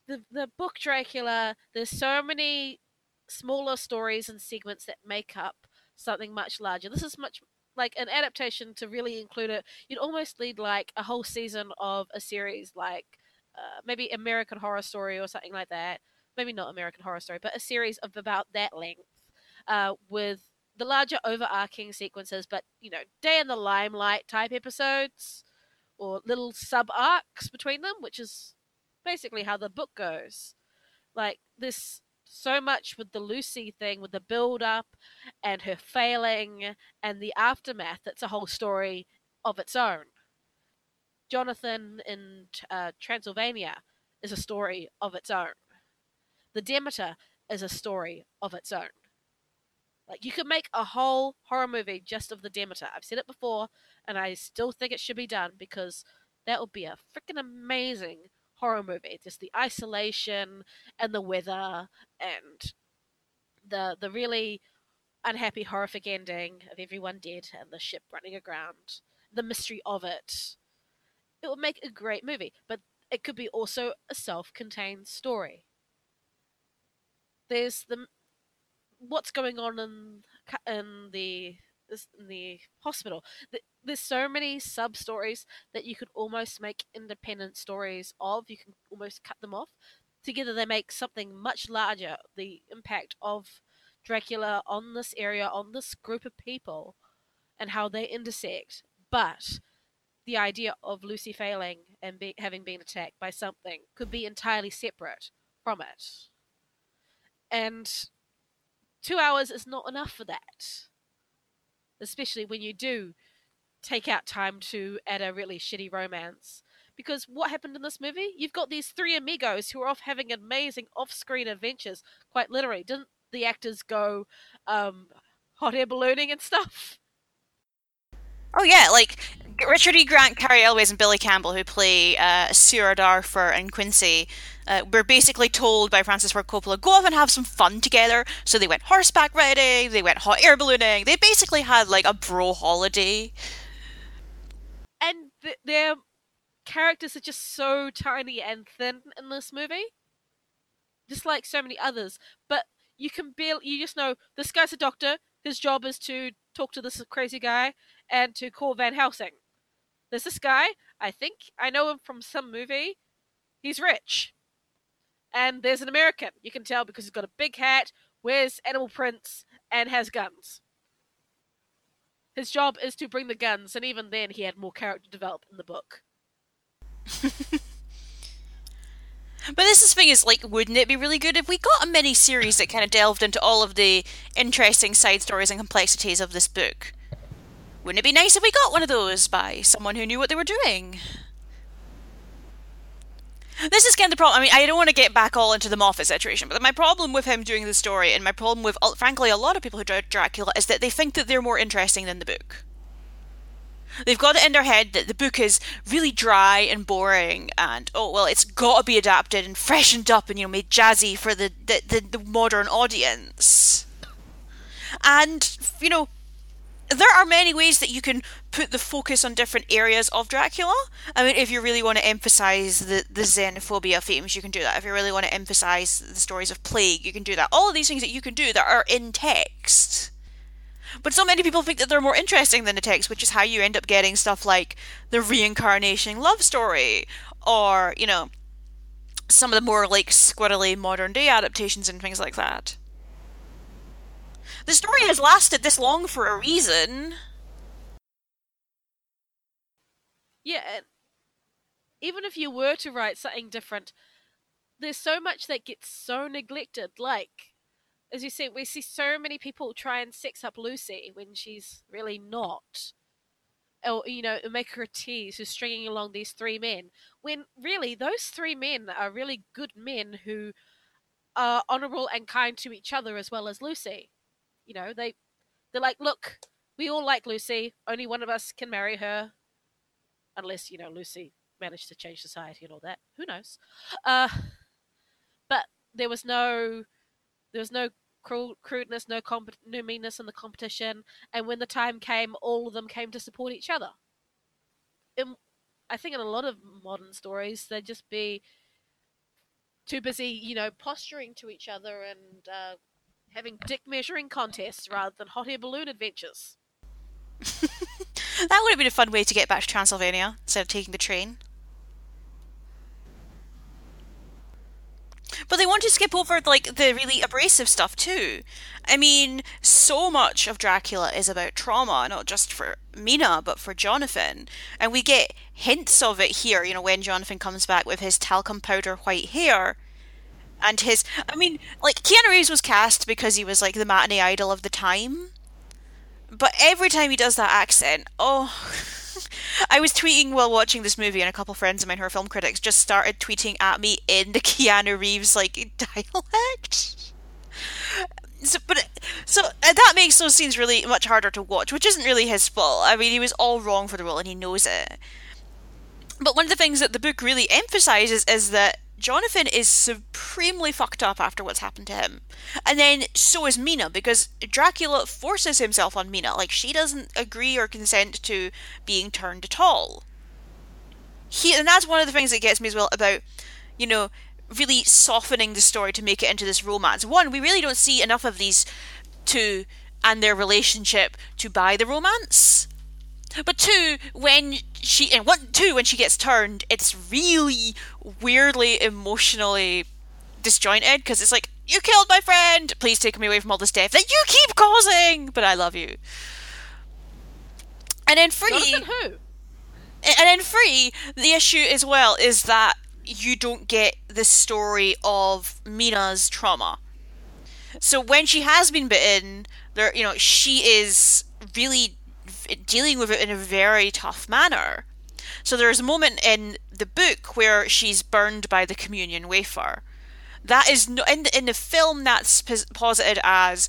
the the book Dracula, there's so many smaller stories and segments that make up something much larger. This is much like an adaptation to really include it. You'd almost need like a whole season of a series, like uh, maybe American Horror Story or something like that. Maybe not American Horror Story, but a series of about that length, uh, with the larger overarching sequences, but you know, day in the limelight type episodes or little sub arcs between them, which is basically how the book goes. Like this so much with the Lucy thing, with the build up and her failing and the aftermath. It's a whole story of its own. Jonathan in uh, Transylvania is a story of its own. The Demeter is a story of its own. Like you could make a whole horror movie just of the Demeter. I've said it before, and I still think it should be done because that would be a freaking amazing horror movie. Just the isolation and the weather and the the really unhappy, horrific ending of everyone dead and the ship running aground. The mystery of it. It would make a great movie, but it could be also a self-contained story. There's the what's going on in in the in the hospital there's so many sub stories that you could almost make independent stories of. You can almost cut them off. Together, they make something much larger. The impact of Dracula on this area, on this group of people, and how they intersect. But the idea of Lucy failing and be, having been attacked by something could be entirely separate from it. And two hours is not enough for that. Especially when you do take out time to add a really shitty romance. Because what happened in this movie? You've got these three amigos who are off having amazing off-screen adventures. Quite literally, didn't the actors go um, hot air ballooning and stuff? Oh yeah, like Richard E. Grant, Cary Elwes, and Billy Campbell, who play uh, Seward, Arthur and Quincy, uh, were basically told by Francis Ford Coppola, go off and have some fun together. So they went horseback riding, they went hot air ballooning, they basically had like a bro holiday and th- they're characters are just so tiny and thin in this movie. Just like so many others. But you can barely, you just know this guy's a doctor. His job is to talk to this crazy guy and to call Van Helsing. There's this guy, I think I know him from some movie. He's rich. And there's an American. You can tell because he's got a big hat, wears animal prints, and has guns. His job is to bring the guns, and even then, he had more character developed in the book. But this is thing is like, wouldn't it be really good if we got a mini series that kind of delved into all of the interesting side stories and complexities of this book? Wouldn't it be nice if we got one of those by someone who knew what they were doing? This is kind of the problem. I mean, I don't want to get back all into the Moffat situation, but my problem with him doing the story, and my problem with, uh, frankly, a lot of people who do Dracula, is that they think that they're more interesting than the book. They've got it in their head that the book is really dry and boring, and oh well, it's got to be adapted and freshened up and you know made jazzy for the the, the, the modern audience. And you know, there are many ways that you can put the focus on different areas of Dracula. I mean, if you really want to emphasize the, the xenophobia themes, you can do that. If you really want to emphasize the stories of plague, you can do that. All of these things that you can do that are in text. But so many people think that they're more interesting than the text, which is how you end up getting stuff like the reincarnation love story, or, you know, some of the more like squirrely modern day adaptations and things like that. The story has lasted this long for a reason. Yeah, even if you were to write something different, there's so much that gets so neglected. Like, as you said, we see so many people try and sex up Lucy when she's really not. Or, you know, make her a tease who's stringing along these three men. When really, those three men are really good men who are honourable and kind to each other as well as Lucy. You know, they they're like, look, we all like Lucy. Only one of us can marry her, unless you know Lucy managed to change society and all that. Who knows? Uh, but there was no there was no cruel, crudeness, no comp- no meanness in the competition. And when the time came, all of them came to support each other. In, I think in a lot of modern stories, they'd just be too busy, you know, posturing to each other and uh, having dick measuring contests rather than hot air balloon adventures. that would have been a fun way to get back to Transylvania instead of taking the train. But they want to skip over like the really abrasive stuff too. I mean, so much of Dracula is about trauma, not just for Mina, but for Jonathan. And we get hints of it here, you know, when Jonathan comes back with his talcum powder white hair and his I mean, like Keanu Reeves was cast because he was like the matinee idol of the time. But every time he does that accent, oh I was tweeting while watching this movie, and a couple friends of mine who are film critics just started tweeting at me in the Keanu Reeves like dialect. So, but so uh, that makes those scenes really much harder to watch, which isn't really his fault. I mean, he was all wrong for the role, and he knows it. But one of the things that the book really emphasizes is that Jonathan is supremely fucked up after what's happened to him. And then so is Mina, because Dracula forces himself on Mina. Like, she doesn't agree or consent to being turned at all. He, and that's one of the things that gets me as well about, you know, really softening the story to make it into this romance. One, we really don't see enough of these two and their relationship to buy the romance. But two, when she and one two when she gets turned, it's really weirdly emotionally disjointed because it's like you killed my friend. Please take me away from all this death that you keep causing, but I love you. And then free, who? and then free. The issue as well is that you don't get the story of Mina's trauma. So when she has been bitten, there, you know, she is really dealing with it in a very tough manner. So there's a moment in the book where she's burned by the communion wafer. That is no, in the, in the film that's posited as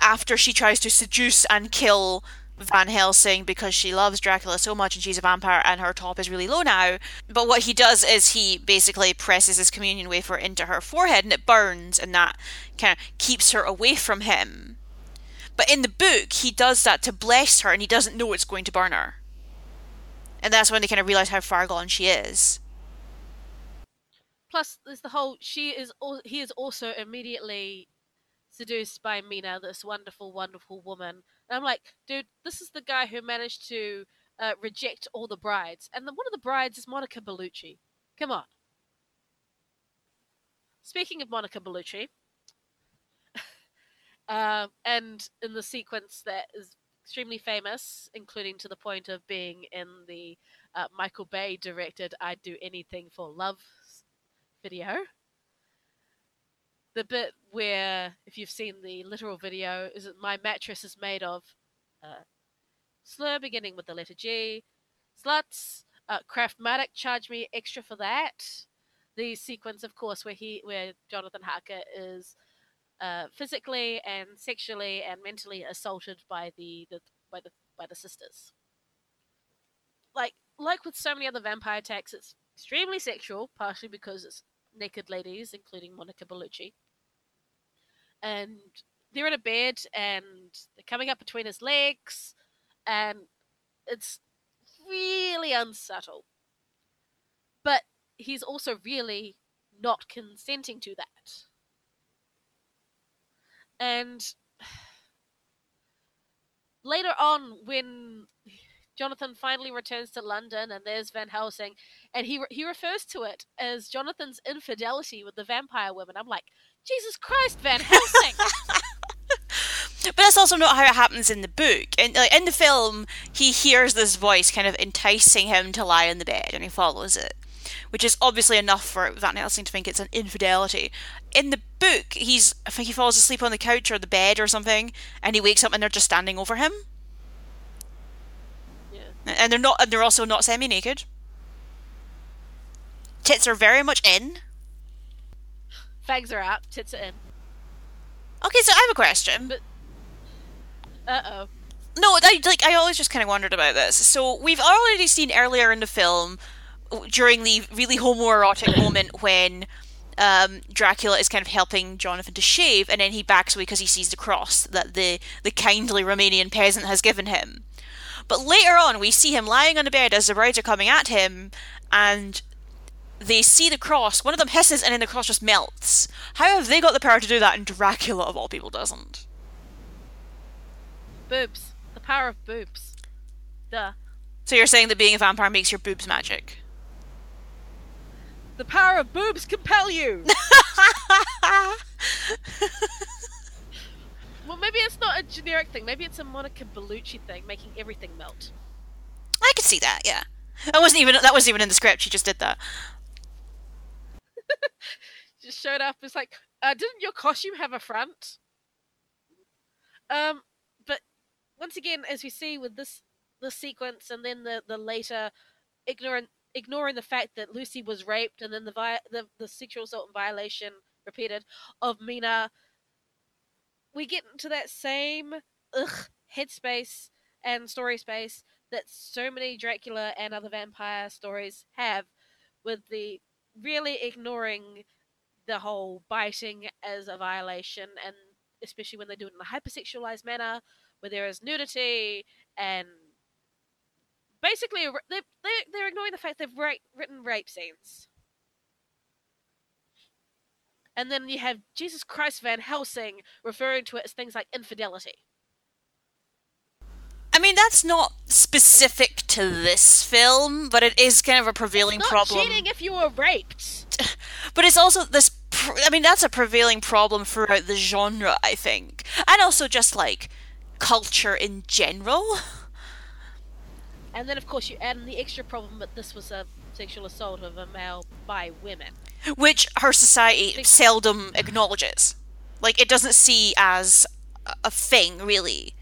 after she tries to seduce and kill Van Helsing because she loves Dracula so much and she's a vampire and her top is really low now. But what he does is he basically presses his communion wafer into her forehead and it burns and that kind of keeps her away from him. But in the book, he does that to bless her and he doesn't know it's going to burn her. and that's when they kind of realize how far gone she is. Plus, there's the whole she is. He is also immediately seduced by Mina, this wonderful, wonderful woman. And I'm like, dude, this is the guy who managed to uh, reject all the brides, and the, one of the brides is Monica Bellucci. Come on. Speaking of Monica Bellucci, um, and in the sequence that is extremely famous, including to the point of being in the uh, Michael Bay directed "I'd Do Anything for Love" video. The bit where, if you've seen the literal video, is that my mattress is made of uh, slur beginning with the letter G, sluts, uh, Craftmatic charge me extra for that. The sequence, of course, where he, where Jonathan Harker is uh, physically and sexually and mentally assaulted by the, the by the by the sisters. Like like with so many other vampire attacks, it's extremely sexual, partially because it's naked ladies, including Monica Bellucci. And they're in a bed and they're coming up between his legs, and it's really unsubtle. But he's also really not consenting to that. And later on, when Jonathan finally returns to London and there's Van Helsing, and he, re- he refers to it as Jonathan's infidelity with the vampire woman. I'm like, Jesus Christ, Van Helsing! But that's also not how it happens in the book. In, like, in the film, he hears this voice kind of enticing him to lie in the bed, and he follows it, which is obviously enough for Van Helsing to think it's an infidelity. In the book, he's I think he falls asleep on the couch or the bed or something, and he wakes up and they're just standing over him, yeah. and they're not. And they're also not semi-naked. Tits are very much in. Fags are out, tits are in. Okay, so I have a question. But- Uh oh. No, I like I always just kind of wondered about this. So we've already seen earlier in the film during the really homoerotic moment when um, Dracula is kind of helping Jonathan to shave, and then he backs away because he sees the cross that the the kindly Romanian peasant has given him. But later on, we see him lying on the bed as the brides are coming at him, and they see the cross. One of them hisses, and then the cross just melts. How have they got the power to do that, and Dracula of all people doesn't? Boobs. The power of boobs. Duh. So you're saying that being a vampire makes your boobs magic? The power of boobs compel you! well, maybe it's not a generic thing. Maybe it's a Monica Bellucci thing, making everything melt. I could see that, yeah. That wasn't even that wasn't even in the script. She just did that. Just showed up. It's like, uh, didn't your costume have a front? Um, but once again, as we see with this this sequence, and then the the later ignorant ignoring the fact that Lucy was raped, and then the vi- the the sexual assault and violation repeated of Mina, we get into that same ugh headspace and story space that so many Dracula and other vampire stories have, with the really ignoring the whole biting as a violation, and especially when they do it in a hypersexualized manner, where there is nudity and basically they're, they're, they're ignoring the fact they've ra- written rape scenes. And then you have Jesus Christ Van Helsing referring to it as things like infidelity. I mean, that's not specific to this film, but it is kind of a prevailing Not problem. cheating if you were raped. But it's also this. Pr- I mean, that's a prevailing problem throughout the genre, I think, and also just like culture in general. And then, of course, you add in the extra problem that this was a sexual assault of a male by women. which her society seldom acknowledges. Like it doesn't see as a- a thing, really.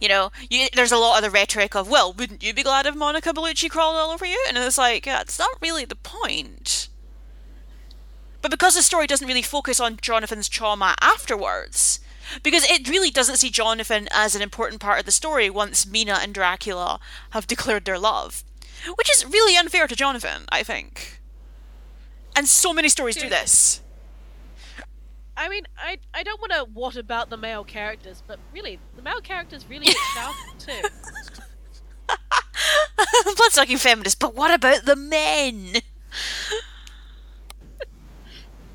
You know, you, there's a lot of the rhetoric of, "Well, wouldn't you be glad if Monica Bellucci crawled all over you?" And it's like, uh, yeah, it's not really the point. But because the story doesn't really focus on Jonathan's trauma afterwards, because it really doesn't see Jonathan as an important part of the story once Mina and Dracula have declared their love, which is really unfair to Jonathan, I think. And so many stories do this. I mean, I I don't want to what about the male characters, but really, the male characters really get shafted too. blood-sucking feminist, but what about the men?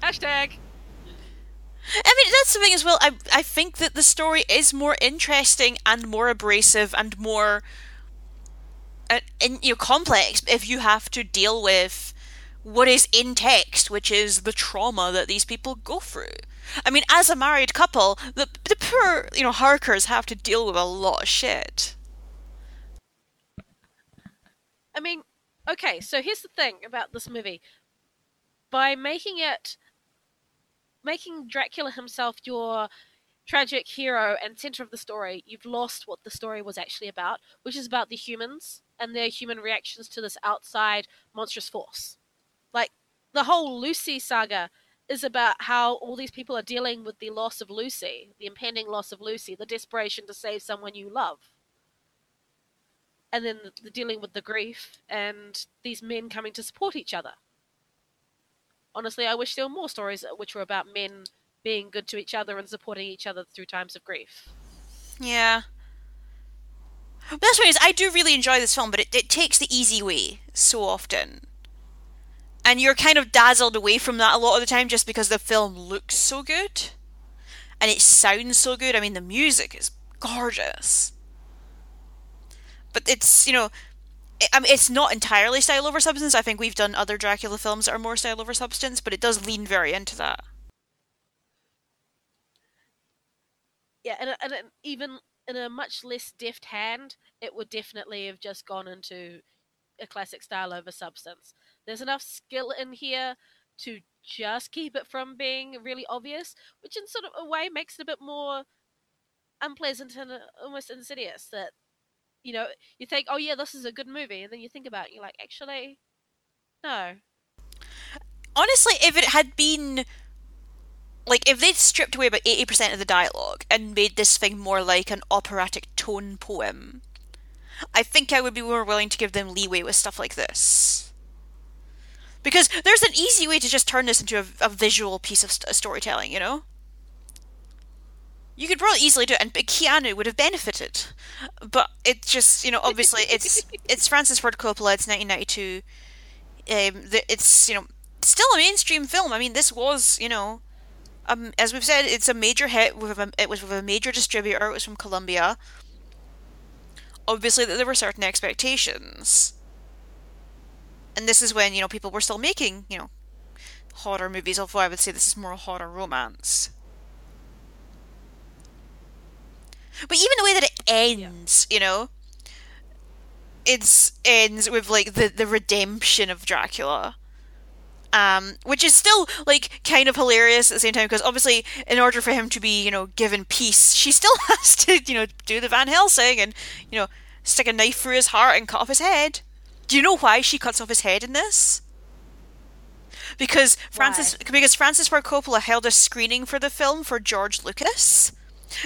Hashtag. I mean, that's the thing as well. I I think that the story is more interesting and more abrasive and more, uh, in, you know, complex if you have to deal with what is in text, which is the trauma that these people go through. I mean, as a married couple, the the poor you know Harkers have to deal with a lot of shit. I mean, okay, so here's the thing about this movie. By making it making Dracula himself your tragic hero and center of the story, you've lost what the story was actually about, which is about the humans and their human reactions to this outside monstrous force. Like the whole Lucy saga is about how all these people are dealing with the loss of Lucy, the impending loss of Lucy, the desperation to save someone you love. And then the, the dealing with the grief and these men coming to support each other honestly, I wish there were more stories which were about men being good to each other and supporting each other through times of grief. Yeah. That's what. I do really enjoy this film, but it, it takes the easy way so often. And you're kind of dazzled away from that a lot of the time just because the film looks so good. And it sounds so good. I mean, the music is gorgeous. But it's, you know, I mean, it's not entirely style over substance. I think we've done other Dracula films that are more style over substance, but it does lean very into that. Yeah, and, and, even in a much less deft hand, it would definitely have just gone into a classic style over substance. There's enough skill in here to just keep it from being really obvious, which in sort of a way makes it a bit more unpleasant and almost insidious that you know, you think, oh yeah, this is a good movie, and then you think about it, you're like, actually, no. Honestly, if it had been like if they'd stripped away about eighty percent of the dialogue and made this thing more like an operatic tone poem, I think I would be more willing to give them leeway with stuff like this. Because there's an easy way to just turn this into a, a visual piece of st- storytelling, you know? You could probably easily do it, and Keanu would have benefited. But it just, you know, obviously it's it's Francis Ford Coppola. It's 1992. Um, it's you know still a mainstream film. I mean, this was you know, um, as we've said, it's a major hit. With a, it was with a major distributor. It was from Columbia. Obviously, there were certain expectations, and this is when you know people were still making you know horror movies. Although I would say this is more a horror romance. But even the way that it ends, yeah. you know, it ends with like the the redemption of Dracula. Um, which is still like kind of hilarious at the same time because obviously in order for him to be you know given peace she still has to you know do the Van Helsing and you know stick a knife through his heart and cut off his head. Do you know why she cuts off his head in this? Because Francis why? because Francis Ford Coppola held a screening for the film for George Lucas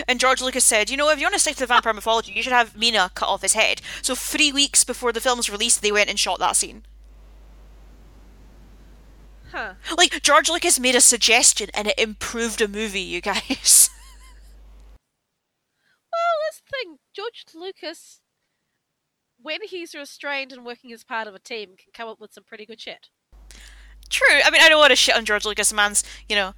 and George Lucas said, you know, if you want to stick to the vampire mythology, you should have Mina cut off his head. So three weeks before the film's released, they went and shot that scene. Huh. Like, George Lucas made a suggestion and it improved a movie, you guys. well, that's the thing. George Lucas, when he's restrained and working as part of a team, can come up with some pretty good shit. True. I mean, I don't want to shit on George Lucas, man's, you know,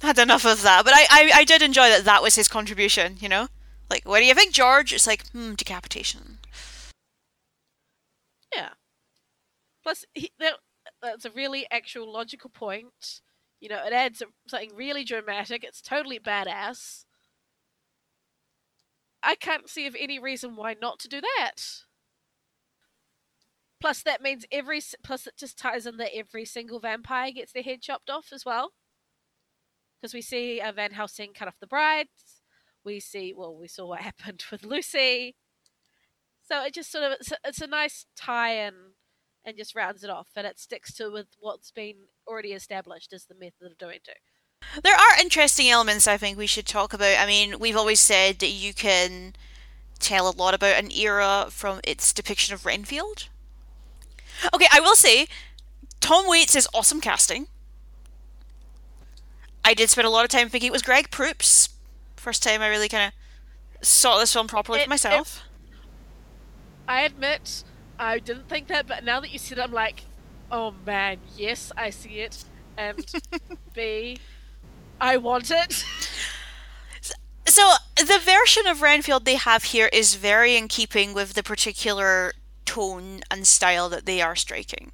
had enough of that. But I, I, I did enjoy that that was his contribution, you know? Like, what do you think, George? It's like, hmm, decapitation. Yeah. Plus, he, that, that's a really actual logical point. You know, it adds something really dramatic. It's totally badass. I can't see of any reason why not to do that. Plus, that means every. Plus, it just ties in that every single vampire gets their head chopped off as well because we see uh, Van Helsing cut off the brides. We see, well, we saw what happened with Lucy. So it just sort of it's a, it's a nice tie-in and just rounds it off, and it sticks to with what's been already established as the method of doing it. There are interesting elements I think we should talk about. I mean, we've always said that you can tell a lot about an era from its depiction of Renfield. Okay, I will say, Tom Waits is awesome casting. I did spend a lot of time thinking it was Greg Proops. First time I really kind of saw this film properly it, for myself. It, I admit, I didn't think that, but now that you said it, I'm like, oh man, yes, I see it. And B, I want it. So the version of Renfield they have here is very in keeping with the particular tone and style that they are striking.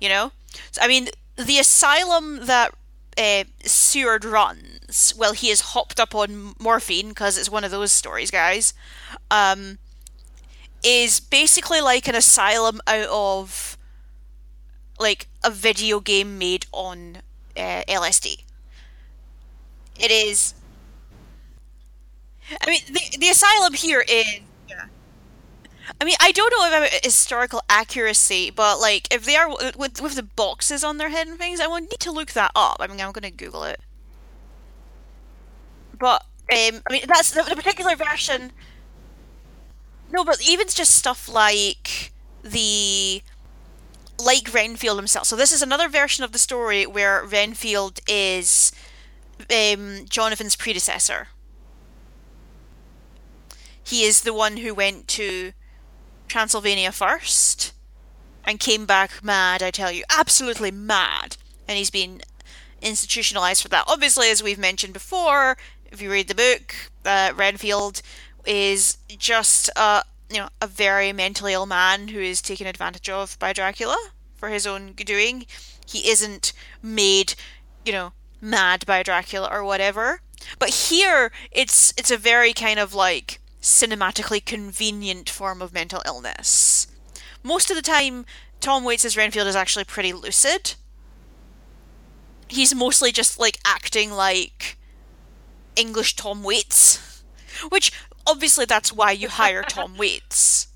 You know, so, I mean, the asylum that uh, Seward runs, well, he is hopped up on morphine because it's one of those stories, guys. Um, is basically like an asylum out of like a video game made on uh, LSD. It is. I mean, the the asylum here is. I mean, I don't know about historical accuracy, but like if they are with with the boxes on their head and things, I will need to look that up. I mean, I'm gonna Google it. But um, I mean, that's the, the particular version. No, but even just stuff like the like Renfield himself. So this is another version of the story where Renfield is um, Jonathan's predecessor. He is the one who went to Transylvania first and came back mad, I tell you, absolutely mad. And he's been institutionalized for that. Obviously, as we've mentioned before, if you read the book, uh, Renfield is just a you know a very mentally ill man who is taken advantage of by Dracula for his own doing. He isn't made, you know, mad by Dracula or whatever. But here it's it's a very kind of like cinematically convenient form of mental illness. Most of the time Tom Waits' as Renfield is actually pretty lucid. He's mostly just like acting like English Tom Waits. Which obviously that's why you hire Tom Waits.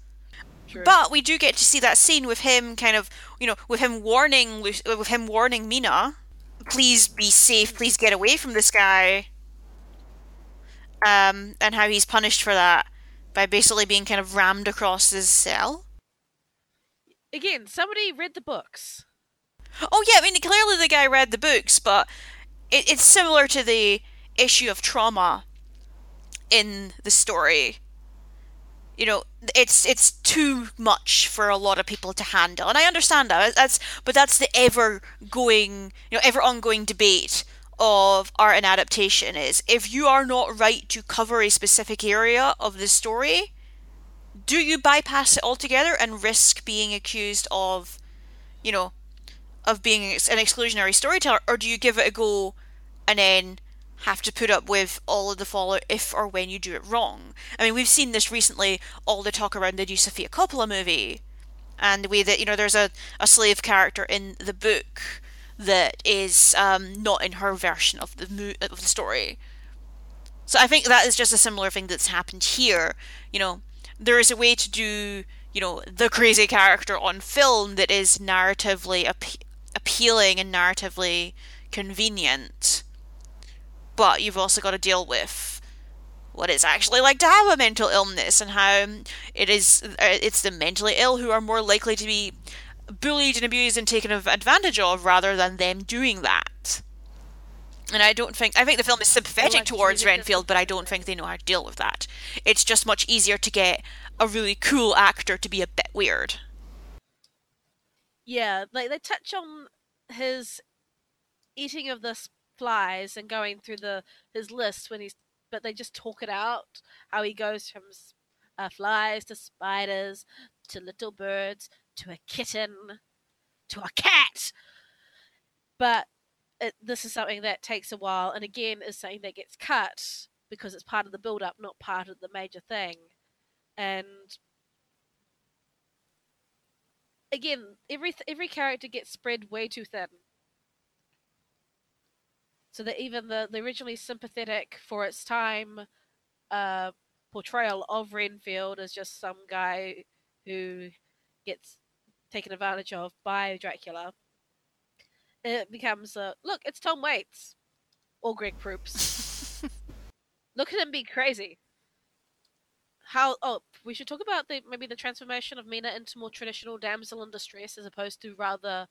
True. But we do get to see that scene with him kind of, you know, with him warning with, with him warning Mina, please be safe, please get away from this guy. Um, and how he's punished for that by basically being kind of rammed across his cell. Again, somebody read the books. Oh yeah, I mean clearly the guy read the books, but it, it's similar to the issue of trauma in the story you know it's it's too much for a lot of people to handle and i understand that that's but that's the ever going you know ever ongoing debate of art and adaptation is if you are not right to cover a specific area of the story do you bypass it altogether and risk being accused of you know of being an exclusionary storyteller or do you give it a go and then have to put up with all of the fallout if or when you do it wrong. I mean, we've seen this recently, all the talk around the new Sofia Coppola movie, and the way that, you know, there's a, a slave character in the book that is um, not in her version of the, mo- of the story. So I think that is just a similar thing that's happened here. You know, there is a way to do, you know, the crazy character on film that is narratively ap- appealing and narratively convenient but you've also got to deal with what it's actually like to have a mental illness and how it is uh, it's the mentally ill who are more likely to be bullied and abused and taken advantage of rather than them doing that. And I don't think I think the film is sympathetic towards Renfield, but I don't think they know how to deal with that. It's just much easier to get a really cool actor to be a bit weird. Yeah, like they touch on his eating of the flies and going through the his list when he's but they just talk it out how he goes from uh, flies to spiders to little birds to a kitten to a cat. But it, this is something that takes a while and again is something that gets cut because it's part of the build up not part of the major thing. And again every every character gets spread way too thin. So that even the, the originally sympathetic for its time uh, portrayal of Renfield is just some guy who gets taken advantage of by Dracula, it becomes uh, look, it's Tom Waits or Greg Proops. look at him be crazy. How? Oh, we should talk about the maybe the transformation of Mina into more traditional damsel in distress as opposed to rather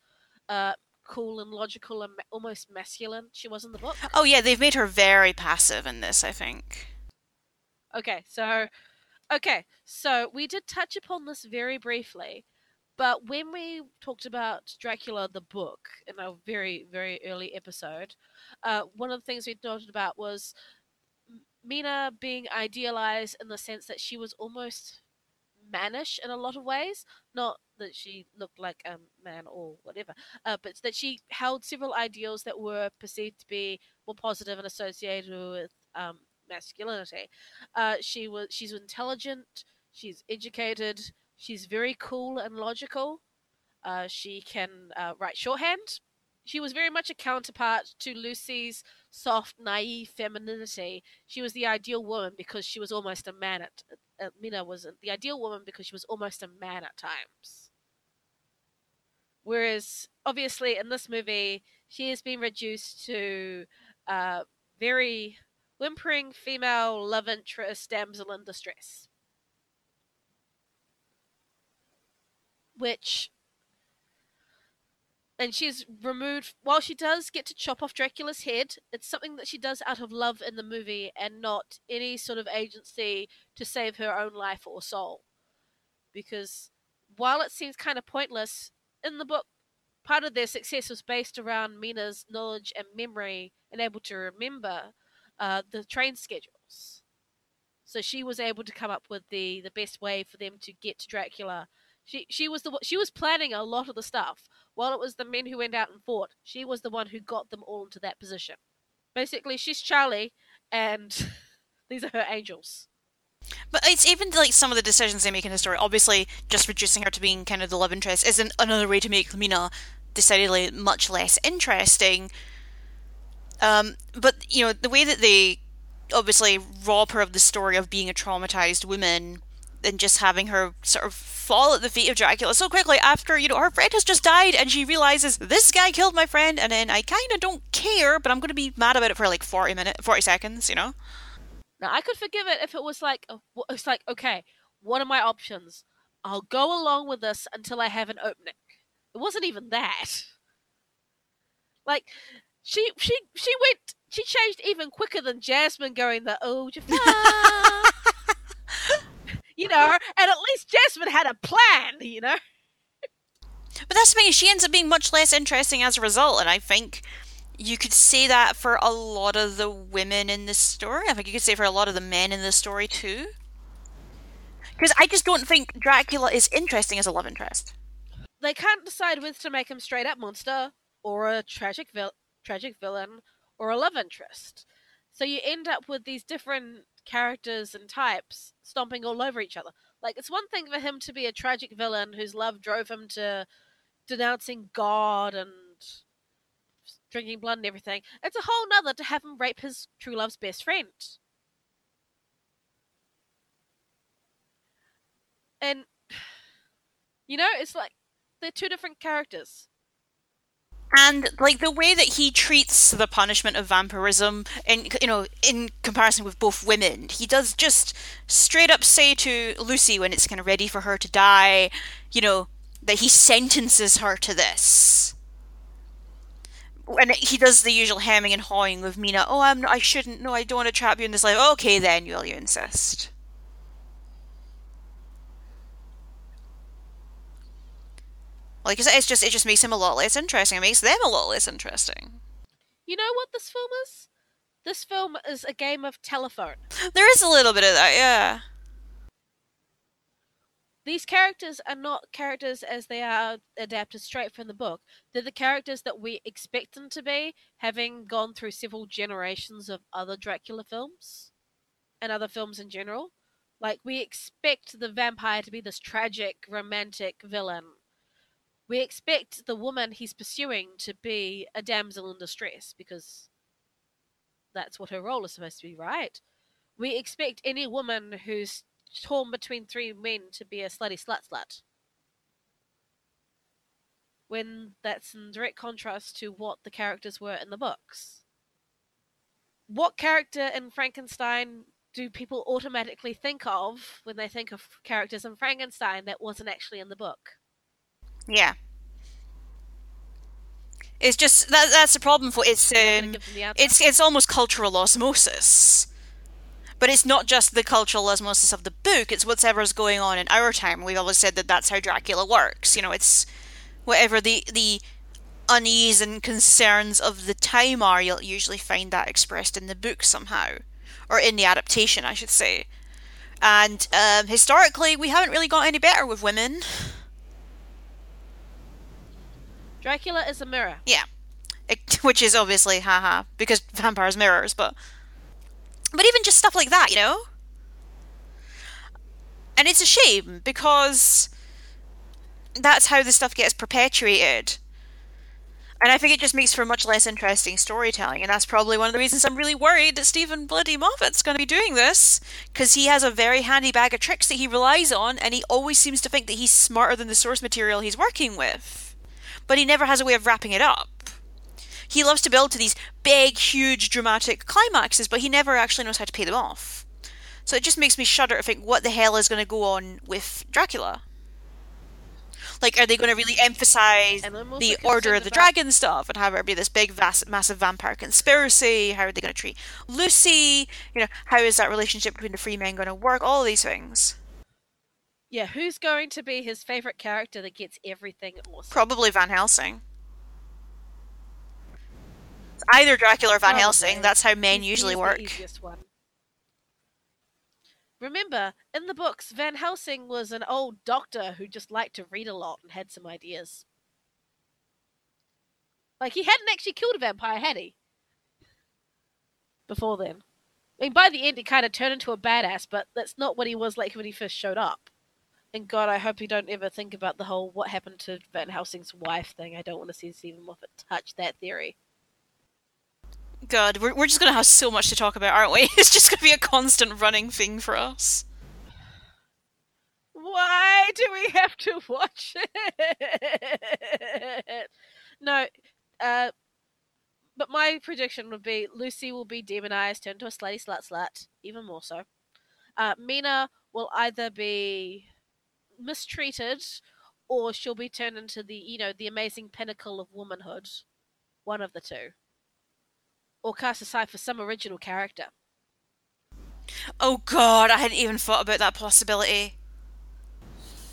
uh, cool and logical and almost masculine she was in the book. Oh yeah, they've made her very passive in this, I think. Okay, so Okay, so we did touch upon this very briefly, but when we talked about Dracula the book in a very, very early episode, uh, one of the things we noted about was Mina being idealized in the sense that she was almost mannish in a lot of ways. Not that she looked like a man or whatever, uh, but that she held several ideals that were perceived to be more positive and associated with um, masculinity. Uh, she was she's intelligent, she's educated, she's very cool and logical. Uh, she can uh, write shorthand. She was very much a counterpart to Lucy's soft, naive femininity. She was the ideal woman because she was almost a man at. Uh, Mina was the ideal woman because she was almost a man at times. Whereas, obviously, in this movie, she has been reduced to a very whimpering female love interest damsel in distress. Which and she's removed while she does get to chop off Dracula's head, it's something that she does out of love in the movie and not any sort of agency to save her own life or soul. Because while it seems kind of pointless, in the book part of their success was based around Mina's knowledge and memory and able to remember uh, the train schedules. So she was able to come up with the, the best way for them to get to Dracula. She she was the she was planning a lot of the stuff. While it was the men who went out and fought, she was the one who got them all into that position. Basically, she's Charlie, and these are her angels. But it's even like some of the decisions they make in the story. Obviously, just reducing her to being kind of the love interest isn't another way to make Mina decidedly much less interesting. Um, but you know the way that they obviously rob her of the story of being a traumatized woman and just having her sort of fall at the feet of Dracula so quickly after, you know, her friend has just died and she realizes this guy killed my friend and then I kind of don't care, but I'm going to be mad about it for like 40 minutes, 40 seconds, you know? Now, I could forgive it if it was like, oh, it's like, okay, what are my options? I'll go along with this until I have an opening. It wasn't even that. Like, she she she went she changed even quicker than Jasmine going the oh Jafar. You know, and at least Jasmine had a plan, you know. But that's the thing, she ends up being much less interesting as a result, and I think you could say that for a lot of the women in this story. I think you could say for a lot of the men in this story too. Because I just don't think Dracula is interesting as a love interest. They can't decide whether to make him straight up monster or a tragic vil- tragic villain or a love interest. So you end up with these different characters and types stomping all over each other. Like it's one thing for him to be a tragic villain whose love drove him to denouncing God and drinking blood and everything. It's a whole nother to have him rape his true love's best friend. And you know, it's like they're two different characters. And like the way that he treats the punishment of vampirism, in you know, in comparison with both women, he does just straight up say to Lucy when it's kind of ready for her to die, you know, that he sentences her to this. And he does the usual hemming and hawing with Mina. Oh, I'm. I shouldn't. No, I don't want to trap you in this life. Okay, then, you will you insist? Like it's just it just makes him a lot less interesting. It makes them a lot less interesting. You know what this film is? This film is a game of telephone. There is a little bit of that, yeah. These characters are not characters as they are adapted straight from the book. They're the characters that we expect them to be, having gone through several generations of other Dracula films and other films in general. Like, we expect the vampire to be this tragic, romantic villain we expect the woman he's pursuing to be a damsel in distress because that's what her role is supposed to be, right? We expect any woman who's torn between three men to be a slutty slut slut. When that's in direct contrast to what the characters were in the books. What character in Frankenstein do people automatically think of when they think of characters in Frankenstein that wasn't actually in the book? Yeah. It's just that that's the problem for it's um, it's it's almost cultural osmosis. But it's not just the cultural osmosis of the book, it's whatever's going on in our time. We've always said that that's how Dracula works. You know, it's whatever the, the unease and concerns of the time are, you'll usually find that expressed in the book somehow. Or in the adaptation, I should say. And um, historically, we haven't really got any better with women. Dracula is a mirror. Yeah. It, which is obviously, haha, because vampires mirrors, but. But even just stuff like that, you know? And it's a shame because that's how the stuff gets perpetuated. And I think it just makes for much less interesting storytelling, and that's probably one of the reasons I'm really worried that Steven Bloody Moffat's going to be doing this, because he has a very handy bag of tricks that he relies on, and he always seems to think that he's smarter than the source material he's working with. But he never has a way of wrapping it up. He loves to build to these big, huge, dramatic climaxes, but he never actually knows how to pay them off. So it just makes me shudder to think what the hell is going to go on with Dracula. Like, are they going to really emphasize the Order of the about... Dragon stuff and have it be this big, vast, massive vampire conspiracy? How are they going to treat Lucy? You know, how is that relationship between the Freemen going to work? All these things. Yeah, who's going to be his favorite character that gets everything awesome? Probably Van Helsing. Either Dracula or Van Probably. Helsing. That's how men he's, usually he's work. easiest one. Remember, in the books, Van Helsing was an old doctor who just liked to read a lot and had some ideas. Like, he hadn't actually killed a vampire, had he? Before then. I mean, by the end, he kind of turned into a badass, but that's not what he was like when he first showed up. And God, I hope you don't ever think about the whole what happened to Van Helsing's wife thing. I don't want to see Steven Moffat touch that theory. God, we're, we're just going to have so much to talk about, aren't we? It's just going to be a constant running thing for us. Why do we have to watch it? no, uh, but my prediction would be Lucy will be demonized, turned into a slutty slut slut, even more so. Uh, Mina will either be mistreated or she'll be turned into the, you know, the amazing pinnacle of womanhood. One of the two or cast aside for some original character. Oh god, I hadn't even thought about that possibility.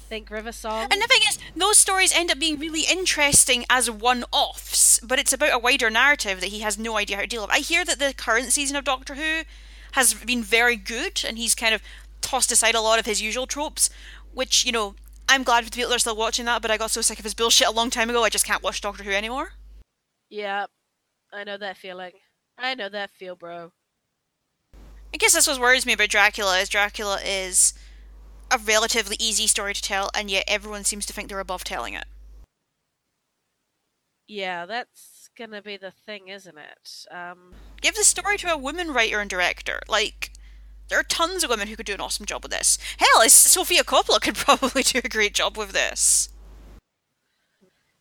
Think River Song. And the thing is, those stories end up being really interesting as one offs, but it's about a wider narrative that he has no idea how to deal with. I hear that the current season of Doctor Who has been very good, and he's kind of tossed aside a lot of his usual tropes, which, you know, I'm glad for the people that are still watching that, but I got so sick of his bullshit a long time ago, I just can't watch Doctor Who anymore. Yeah, I know that feeling. I know that feel, bro. I guess that's what worries me about Dracula is Dracula is a relatively easy story to tell, and yet everyone seems to think they're above telling it. Yeah, that's gonna be the thing, isn't it? Um, Give the story to a woman writer and director. Like, there are tons of women who could do an awesome job with this. Hell, Sofia Coppola could probably do a great job with this.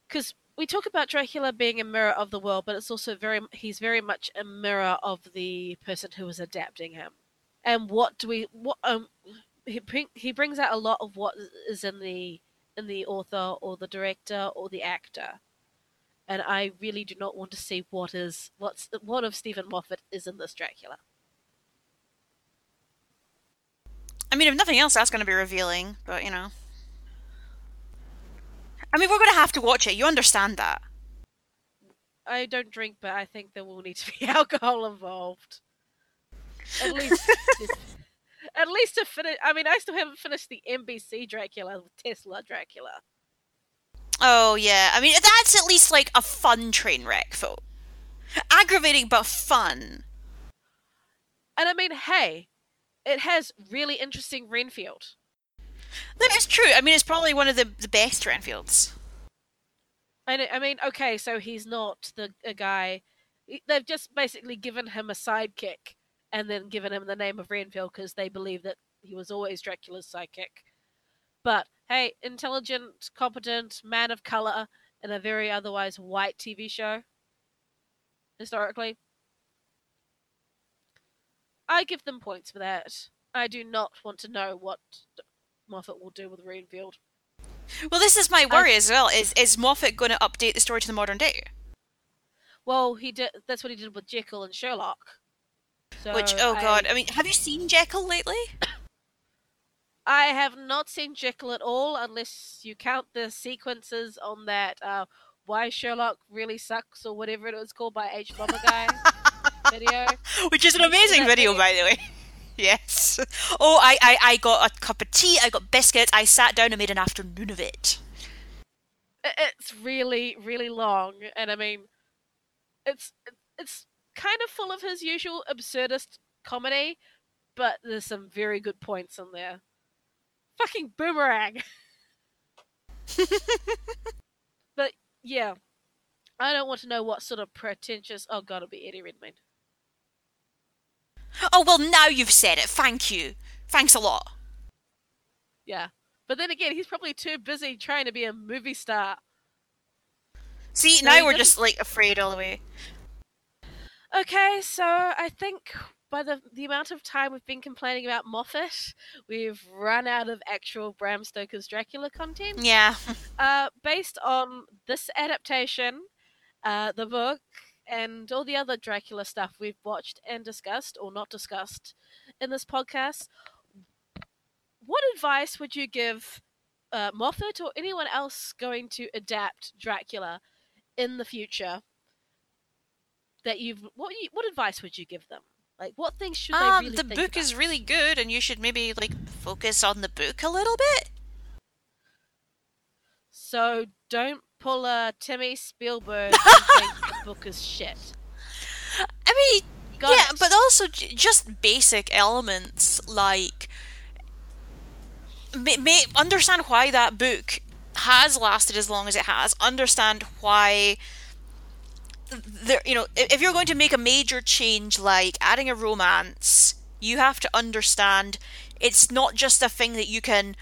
Because we talk about Dracula being a mirror of the world, but it's also very he's very much a mirror of the person who is adapting him. And what do we what um he bring, he brings out a lot of what is in the in the author or the director or the actor. And I really do not want to see what is what's what of Steven Moffat is in this Dracula. I mean, if nothing else, that's going to be revealing. But you know. I mean, we're going to have to watch it. You understand that. I don't drink, but I think there will need to be alcohol involved. At least, at least to finish. I mean, I still haven't finished the NBC Dracula with Tesla Dracula. Oh yeah, I mean that's at least like a fun train wreck, though. Aggravating but fun. And I mean, hey, it has really interesting Renfield. That is true. I mean, it's probably one of the, the best Renfields. I, I mean, okay, so he's not the a guy. They've just basically given him a sidekick and then given him the name of Renfield because they believe that he was always Dracula's sidekick. But hey, intelligent, competent man of color in a very otherwise white TV show. Historically, I give them points for that. I do not want to know what Moffat will do with Renfield. Well, this is my worry I, as well. Is is Moffat going to update the story to the modern day? Well, he did. That's what he did with Jekyll and Sherlock. So Which, oh I- god, I mean, have you seen Jekyll lately? I have not seen Jekyll at all, unless you count the sequences on that uh, "Why Sherlock Really Sucks" or whatever it was called by hbomberguy video. Which is an Have you seen amazing video, video? by the way. yes. Oh, I, I, I got a cup of tea, I got biscuits, I sat down and made an afternoon of it. It's really, really long, and I mean, it's it's kind of full of his usual absurdist comedy, but there's some very good points in there. Fucking boomerang. but yeah, I don't want to know what sort of pretentious. Oh god, it'll be Eddie Redmayne. Oh, well, now you've said it. Thank you. Thanks a lot. Yeah, but then again, he's probably too busy trying to be a movie star. See, No, now we're just, like, afraid all the way. Okay, so I think by the the amount of time we've been complaining about Moffat, we've run out of actual Bram Stoker's Dracula content. Yeah. Uh, based on this adaptation, uh, the book, and all the other Dracula stuff we've watched and discussed, or not discussed, in this podcast, what advice would you give uh, Moffat or anyone else going to adapt Dracula in the future? That you've what you, what advice would you give them? Like what things should they Um, really the book about? is really good, and you should maybe, like, focus on the book a little bit. So don't pull a Timmy Spielberg and think the book is shit. I mean, Got yeah, it. but also j- just basic elements like may, may understand why that book has lasted as long as it has. Understand why there, you know, if you're going to make a major change like adding a romance, you have to understand it's not just a thing that you can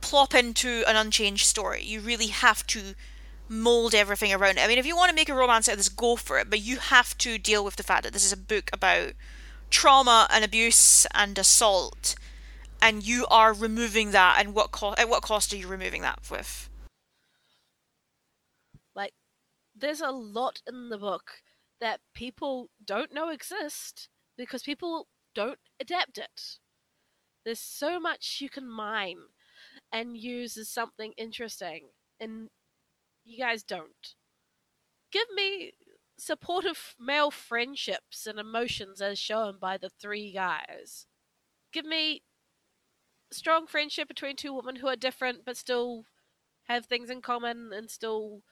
plop into an unchanged story. You really have to mold everything around it. I mean, if you want to make a romance out of this, go for it, but you have to deal with the fact that this is a book about trauma and abuse and assault, and you are removing that. And what at what cost are you removing that with? Like, there's a lot in the book that people don't know exist because people don't adapt it. There's so much you can mine and use as something interesting, and you guys don't. Give me supportive male friendships and emotions as shown by the three guys. Give me strong friendship between two women who are different but still have things in common and still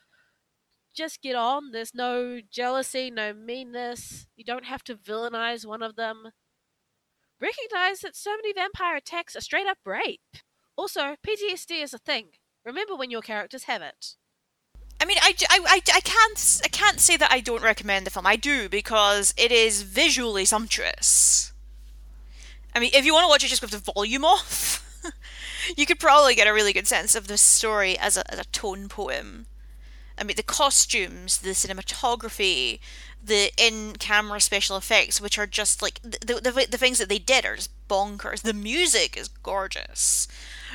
just get on. There's no jealousy, no meanness. You don't have to villainize one of them. Recognize that so many vampire attacks are straight up rape. Also, PTSD is a thing. Remember when your characters have it. I mean, I, I, I, I can't I can't say that I don't recommend the film. I do because it is visually sumptuous. I mean, if you want to watch it just with the volume off, you could probably get a really good sense of the story as a, as a tone poem. I mean, the costumes, the cinematography, the in-camera special effects, which are just like the, the the things that they did are just bonkers. The music is gorgeous.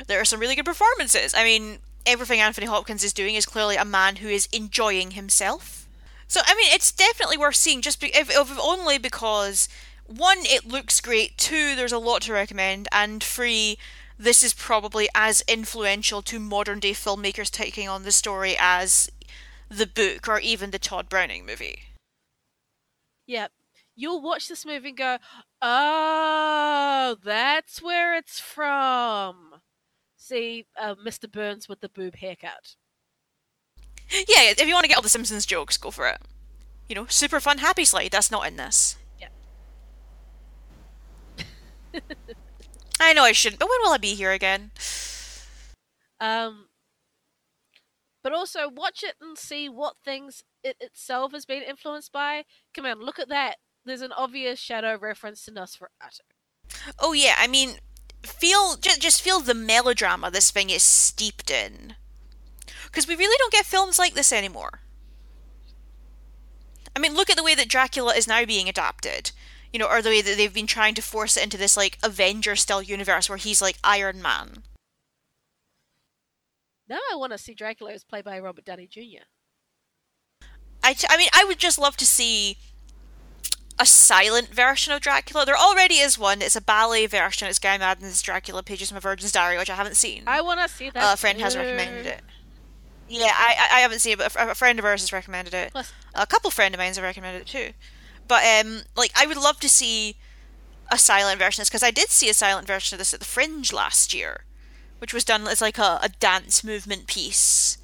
There are some really good performances. I mean, everything Anthony Hopkins is doing is clearly a man who is enjoying himself. So I mean, it's definitely worth seeing. Just be, if, if only because one, it looks great. Two, there's a lot to recommend, and three, this is probably as influential to modern day filmmakers taking on the story as the book or even the Tod Browning movie. Yep. You'll watch this movie and go, oh, that's where it's from. See, uh, Mr. Burns with the boob haircut. Yeah, if you want to get all the Simpsons jokes, go for it. You know, super fun happy slide. That's not in this. Yeah. I know I shouldn't, but when will I be here again? Um, but also watch it and see what things it itself has been influenced by. Come on, look at that. There's an obvious shadow reference to Nosferatu. Oh yeah, I mean, feel just just feel the melodrama this thing is steeped in. Because we really don't get films like this anymore. I mean, look at the way that Dracula is now being adapted. You know, or the way that they've been trying to force it into this like Avenger style universe where he's like Iron Man. Now I want to see Dracula as played by Robert Downey Jr. I, t- I mean, I would just love to see a silent version of Dracula. There already is one. It's a ballet version. It's Guy Maddin's Dracula Pages from a Virgin's Diary, which I haven't seen. I want to see that. Uh, a friend has recommended it. Yeah, I, I haven't seen it, but a, a friend of ours has recommended it. Plus, A couple friend of mine have recommended it too. But um, like I would love to see a silent version of this because I did see a silent version of this at the Fringe last year, which was done as like a, a dance movement piece.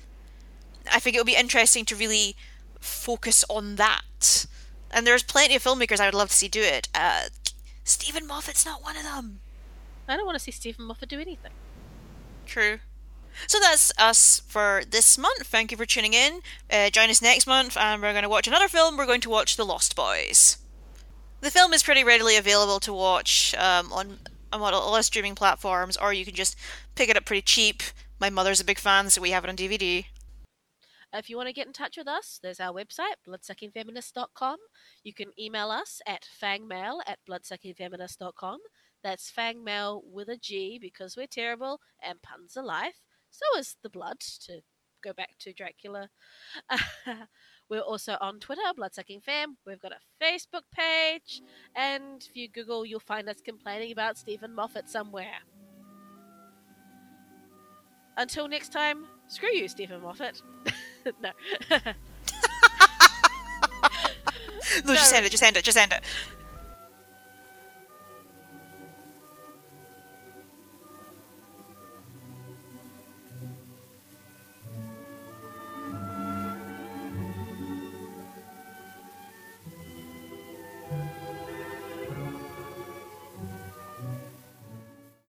I think it would be interesting to really focus on that. And there's plenty of filmmakers I would love to see do it. Uh, Steven Moffat's not one of them. I don't want to see Steven Moffat do anything. True. So that's us for this month. Thank you for tuning in. Uh, join us next month, and we're going to watch another film. We're going to watch The Lost Boys. The film is pretty readily available to watch um, on, on a lot of streaming platforms, or you can just pick it up pretty cheap. My mother's a big fan, so we have it on DVD. If you want to get in touch with us, there's our website, bloodsuckingfeminist.com. You can email us at fangmail at bloodsuckingfeminist.com. That's fangmail with a G because we're terrible and puns are life. So is the blood, to go back to Dracula. we're also on Twitter, bloodsuckingfam. We've got a Facebook page. And if you Google, you'll find us complaining about Steven Moffat somewhere. Until next time, screw you, Steven Moffat. no. No, just end it, just end it, just end it.